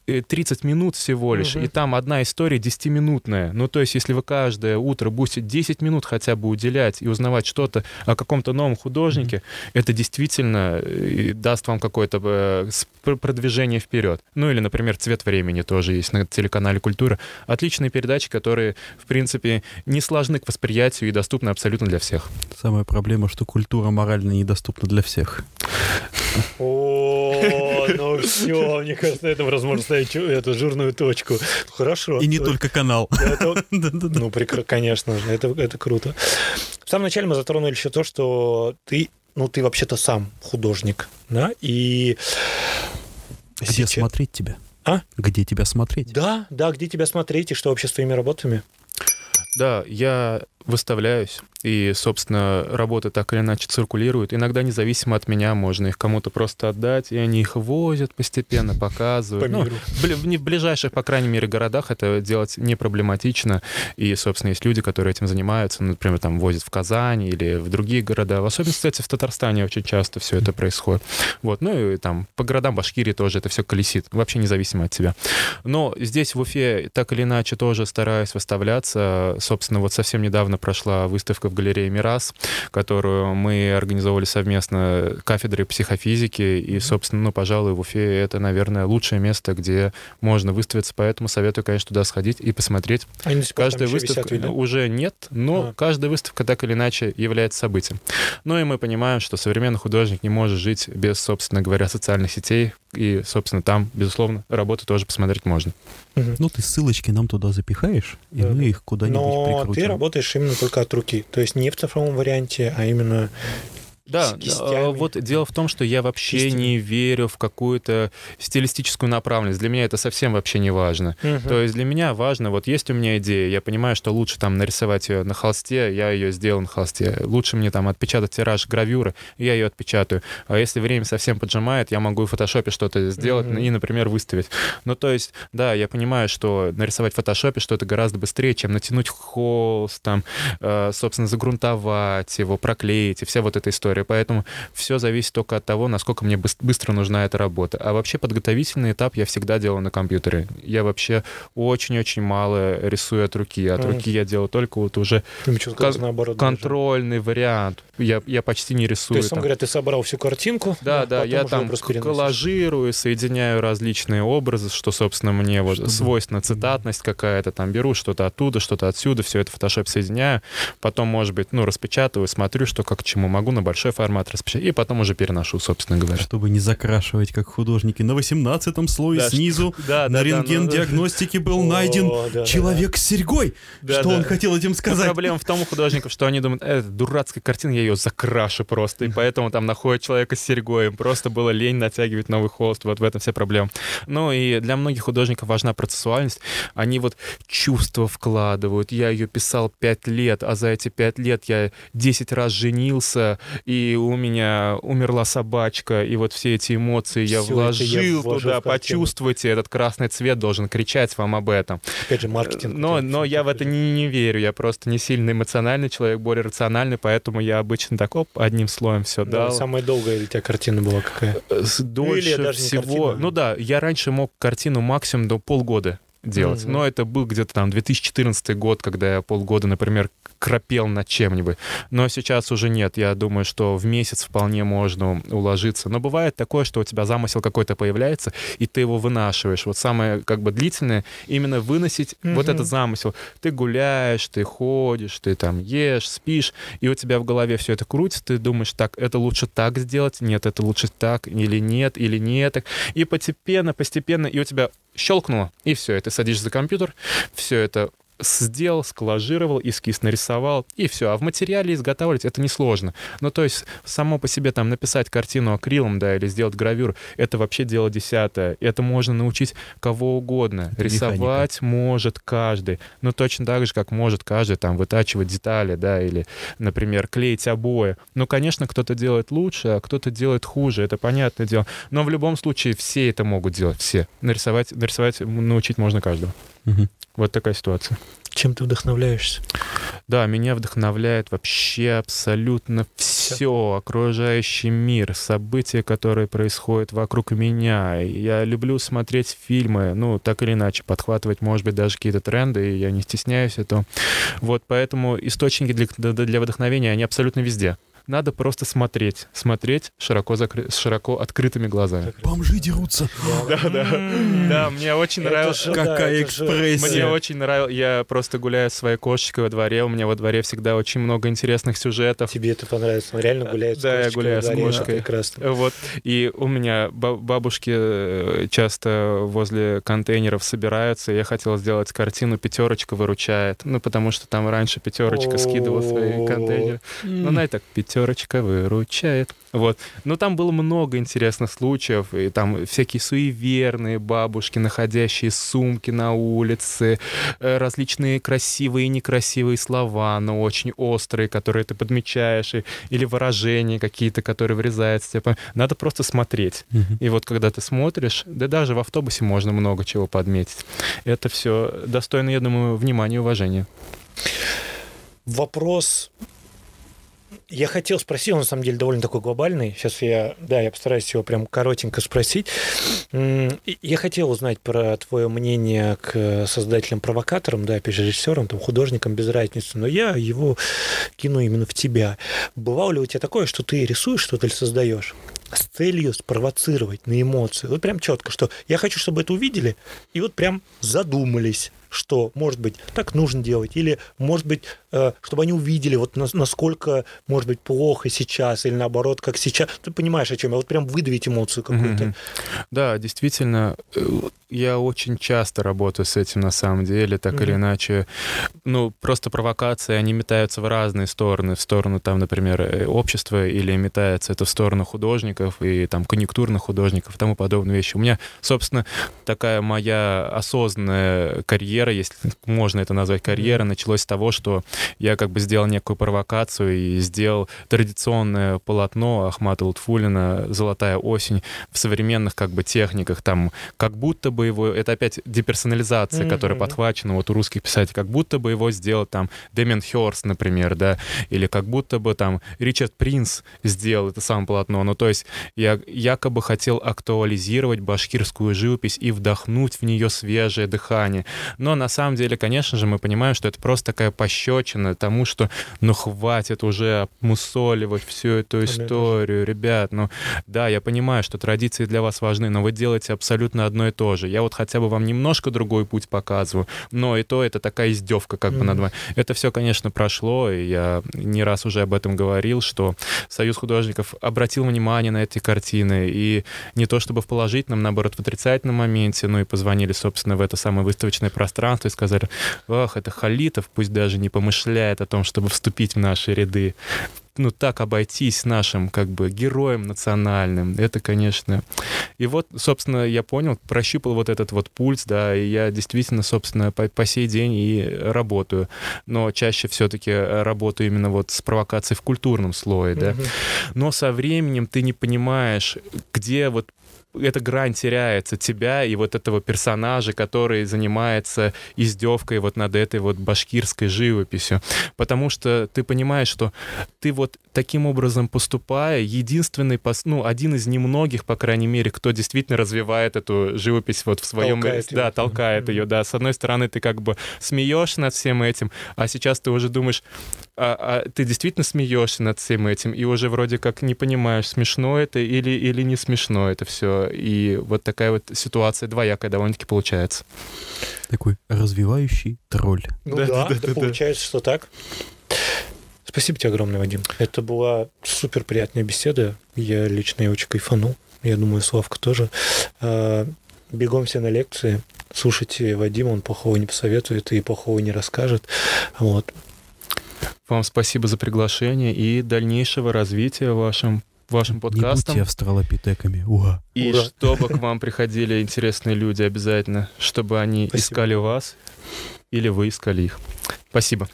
э, 30 минут всего лишь, Мгм. и там одна история 10-минутная. Ну, то есть, если вы каждое утро будете 10 минут хотя бы уделять и узнавать что-то о каком-то новом художнике, это действительно э, даст вам какое-то э, продвижение вперед. Ну, или, например, «Цвет времени» тоже есть на телеканале «Культура». Отличные передачи, которые, в принципе, не сложны к восприятию и доступны абсолютно для всех. Самая проблема, что культура морально недоступна для всех. Ну все, мне кажется, на этом возможно ставить эту жирную точку. Хорошо. И не только канал. Ну, конечно же, это, это круто. В самом начале мы затронули еще то, что ты, ну, ты вообще-то сам художник, да, и... Где смотреть тебя? А? Где тебя смотреть? Да, да, где тебя смотреть и что вообще с твоими работами? Да, я Выставляюсь. И, собственно, работы так или иначе циркулируют. Иногда независимо от меня можно их кому-то просто отдать, и они их возят постепенно, показывают. По Ну, миру. бли- в ближайших, по крайней мере, городах это делать не проблематично. И, собственно, есть люди, которые этим занимаются, ну, например, там возят в Казань или в другие города. В особенности, кстати, в Татарстане очень часто все это происходит. Вот. Ну и там по городам Башкирии тоже это все колесит, вообще независимо от тебя. Но здесь в Уфе так или иначе тоже стараюсь выставляться. Собственно, вот совсем недавно прошла выставка в галерее «Мирас», которую мы организовывали совместно кафедрой психофизики. И, собственно, ну, пожалуй, в Уфе это, наверное, лучшее место, где можно выставиться. Поэтому советую, конечно, туда сходить и посмотреть. Они пор там Каждая еще висят, выставка видно? уже нет, но А. каждая выставка так или иначе является событием. Ну и мы понимаем, что современный художник не может жить без, собственно говоря, социальных сетей. И, собственно, там, безусловно, работу тоже посмотреть можно. Мгм. Ну, ты ссылочки нам туда запихаешь, и Да, мы их куда-нибудь Но прикрутим. ты работаешь именно только от руки. То есть не в цифровом варианте, а именно Да, кистями. а, вот дело в том, что я вообще Кистями. не верю в какую-то стилистическую направленность. Для меня это совсем вообще не важно. То есть для меня важно, вот есть у меня идея, я понимаю, что лучше там нарисовать ее на холсте, я ее сделал на холсте. Лучше мне там отпечатать тираж гравюры, я ее отпечатаю. А если время совсем поджимает, я могу в фотошопе что-то сделать Мгм. и, например, выставить. Ну, то есть, да, я понимаю, что нарисовать в фотошопе что-то гораздо быстрее, чем натянуть холст, там, э, собственно, загрунтовать его, проклеить и вся вот эта история. Поэтому все зависит только от того, насколько мне быс- быстро нужна эта работа. А вообще подготовительный этап я всегда делаю на компьютере. Я вообще очень-очень мало рисую от руки. От Мгм. руки я делаю только вот уже что сказать, наоборот. даже. контрольный вариант. Я, я почти не То рисую. есть, он там. говоря, ты собрал всю картинку, Да, да, я там коллажирую, соединяю различные образы, что, собственно, мне вот Чтобы- свойственно цитатность какая-то, там беру что-то оттуда, что-то отсюда, все это в Photoshop соединяю, потом, может быть, ну, распечатываю, смотрю, что как к чему могу на большой формат распечатать, и потом уже переношу, собственно говоря. Чтобы не закрашивать, как художники. На 18 слое Да, снизу Да, на да, да, рентген ну, диагностики был О, найден да, да, человек с серьгой. Да, Что да. он хотел этим Но сказать? Проблема в том у художников, что они думают, это дурацкая картина, я ее закрашу просто, и поэтому там находят человека с серьгой, им просто было лень натягивать новый холст, вот в этом вся проблема. Ну и для многих художников важна процессуальность, они вот чувства вкладывают, я ее писал пять лет, а за эти пять лет я 10 раз женился, и у меня умерла собачка, и вот все эти эмоции я я вложил вложу туда, почувствуйте, этот красный цвет должен кричать вам об этом. Опять же, маркетинг. Но, но я в это не, не верю. Я просто не сильно эмоциональный человек, более рациональный, поэтому я обычно так, оп, одним слоем все Да, дал. Самая долгая у тебя картина была какая? С- Дольше не всего. картина. Ну да, я раньше мог картину максимум до полгода делать. Мгм. Но это был где-то там 2014 год, когда я полгода, например, крапел над чем-нибудь. Но сейчас уже нет. Я думаю, что в месяц вполне можно уложиться. Но бывает такое, что у тебя замысел какой-то появляется, и ты его вынашиваешь. Вот самое как бы длительное именно выносить вот Мгм. этот замысел. Ты гуляешь, ты ходишь, ты там ешь, спишь, и у тебя в голове все это крутится, ты думаешь, так, это лучше так сделать, нет, это лучше так, или нет, или нет. так. И постепенно, постепенно, и у тебя щелкнуло, и все, ты садишься за компьютер, все это сделал, сколлажировал, эскиз нарисовал, и все. А в материале изготавливать это несложно. Ну, то есть, само по себе там написать картину акрилом, да, или сделать гравюру, это вообще дело десятое. Это можно научить кого угодно. Это Рисовать может каждый. Ну, точно так же, как может каждый там вытачивать детали, да, или, например, клеить обои. Ну, конечно, кто-то делает лучше, а кто-то делает хуже, это понятное дело. Но в любом случае все это могут делать, все. Нарисовать, нарисовать научить можно каждого. Мгм. Вот такая ситуация. Чем ты вдохновляешься? Да, меня вдохновляет вообще абсолютно все, окружающий мир, события, которые происходят вокруг меня. Я люблю смотреть фильмы, ну, так или иначе, подхватывать, может быть, даже какие-то тренды, и я не стесняюсь этого. Вот, поэтому источники для для вдохновения, они абсолютно везде. Надо просто смотреть, смотреть широко, закры- с широко открытыми глазами. Бомжи дерутся. Да, да, да, мне очень нравилось. Какая экспрессия. Мне очень нравилось, я просто гуляю со своей кошечкой во дворе, у меня во дворе всегда очень много интересных сюжетов. Тебе это понравится. Он реально гуляет с Да, я кошечкой гуляю с кошкой. Прекрасно. Вот. И у меня ба- бабушки э, часто возле контейнеров собираются. Я хотел сделать картину «Пятерочка выручает». Ну, потому что там раньше «Пятерочка» скидывала свои контейнеры. Ну, она и так «Пятерочка». Пятерочка выручает. Вот. Но там было много интересных случаев, и там всякие суеверные бабушки, находящие сумки на улице, э, различные красивые и некрасивые слова, но очень острые, которые ты подмечаешь, и, или выражения какие-то, которые врезаются. Типа, надо просто смотреть. Uh-huh. И вот когда ты смотришь, да даже в автобусе можно много чего подметить. Это все достойно, я думаю, внимания и уважения. Вопрос я хотел спросить, он на самом деле довольно такой глобальный. Сейчас я, да, я постараюсь его прям коротенько спросить. Я хотел узнать про твое мнение к создателям-провокаторам, да, опять же, режиссерам, там, художникам, без разницы, но я его кину именно в тебя. Бывало ли у тебя такое, что ты рисуешь что-то или создаешь? с целью спровоцировать на эмоции. Вот прям четко, что я хочу, чтобы это увидели, и вот прям задумались что, может быть, так нужно делать, или, может быть, э, чтобы они увидели, вот насколько, может быть, плохо сейчас, или наоборот, как сейчас. Ты понимаешь, о чем я? Вот прям выдавить эмоцию какую-то. Да, действительно, э, я очень часто работаю с этим на самом деле, так mm-hmm. или иначе. Ну, просто провокации, они метаются в разные стороны, в сторону, там, например, э, общества, или метается это в сторону художников и там конъюнктурных художников и тому подобные вещи. У меня, собственно, такая моя осознанная карьера если можно это назвать карьера, началось с того, что я как бы сделал некую провокацию и сделал традиционное полотно Ахмата Лутфулина «Золотая осень» в современных как бы техниках, там как будто бы его, это опять деперсонализация, mm-hmm. которая подхвачена вот у русских писателей, как будто бы его сделал там Дэмин Хёрст, например, да, или как будто бы там Ричард Принц сделал это самое полотно. Ну, то есть я якобы хотел актуализировать башкирскую живопись и вдохнуть в нее свежее дыхание. Но на самом деле, конечно же, мы понимаем, что это просто такая пощечина тому, что ну хватит уже обмусоливать всю эту историю, ребят. Ну да, я понимаю, что традиции для вас важны, но вы делаете абсолютно одно и то же. Я вот хотя бы вам немножко другой путь показываю, но и то это такая издевка как mm-hmm. бы над вами. Это все, конечно, прошло, и я не раз уже об этом говорил, что Союз художников обратил внимание на эти картины, и не то чтобы в положительном, наоборот, в отрицательном моменте, но и позвонили, собственно, в это самое выставочное пространство, пространство и сказали, ах, это Халитов, пусть даже не помышляет о том, чтобы вступить в наши ряды ну, так обойтись нашим, как бы, героем национальным, это, конечно... И вот, собственно, я понял, прощупал вот этот вот пульс, да, и я действительно, собственно, по, по сей день и работаю. Но чаще все-таки работаю именно вот с провокацией в культурном слое, да. Но со временем ты не понимаешь, где вот эта грань теряется тебя и вот этого персонажа, который занимается издевкой вот над этой вот башкирской живописью. Потому что ты понимаешь, что ты вот таким образом поступая, единственный, ну, один из немногих, по крайней мере, кто действительно развивает эту живопись вот в своем... Толкает да, ее. толкает ее, да. С одной стороны, ты как бы смеешься над всем этим, а сейчас ты уже думаешь, а, а ты действительно смеешься над всем этим и уже вроде как не понимаешь, смешно это или, или не смешно это все. И вот такая вот ситуация двоякая довольно-таки получается. Такой развивающий тролль. Ну да, да, да, да получается, что так. Спасибо тебе огромное, Вадим. Это была супер приятная беседа. Я лично ее очень кайфанул. Я думаю, Славка тоже. А, бегом все на лекции. Слушайте Вадима, он плохого не посоветует и плохого не расскажет. Вот. Вам спасибо за приглашение и дальнейшего развития вашим вашим подкастом. Не будьте австралопитеками. Ура. И Ура. чтобы к вам приходили интересные люди обязательно, чтобы они Спасибо. искали вас или вы искали их. Спасибо.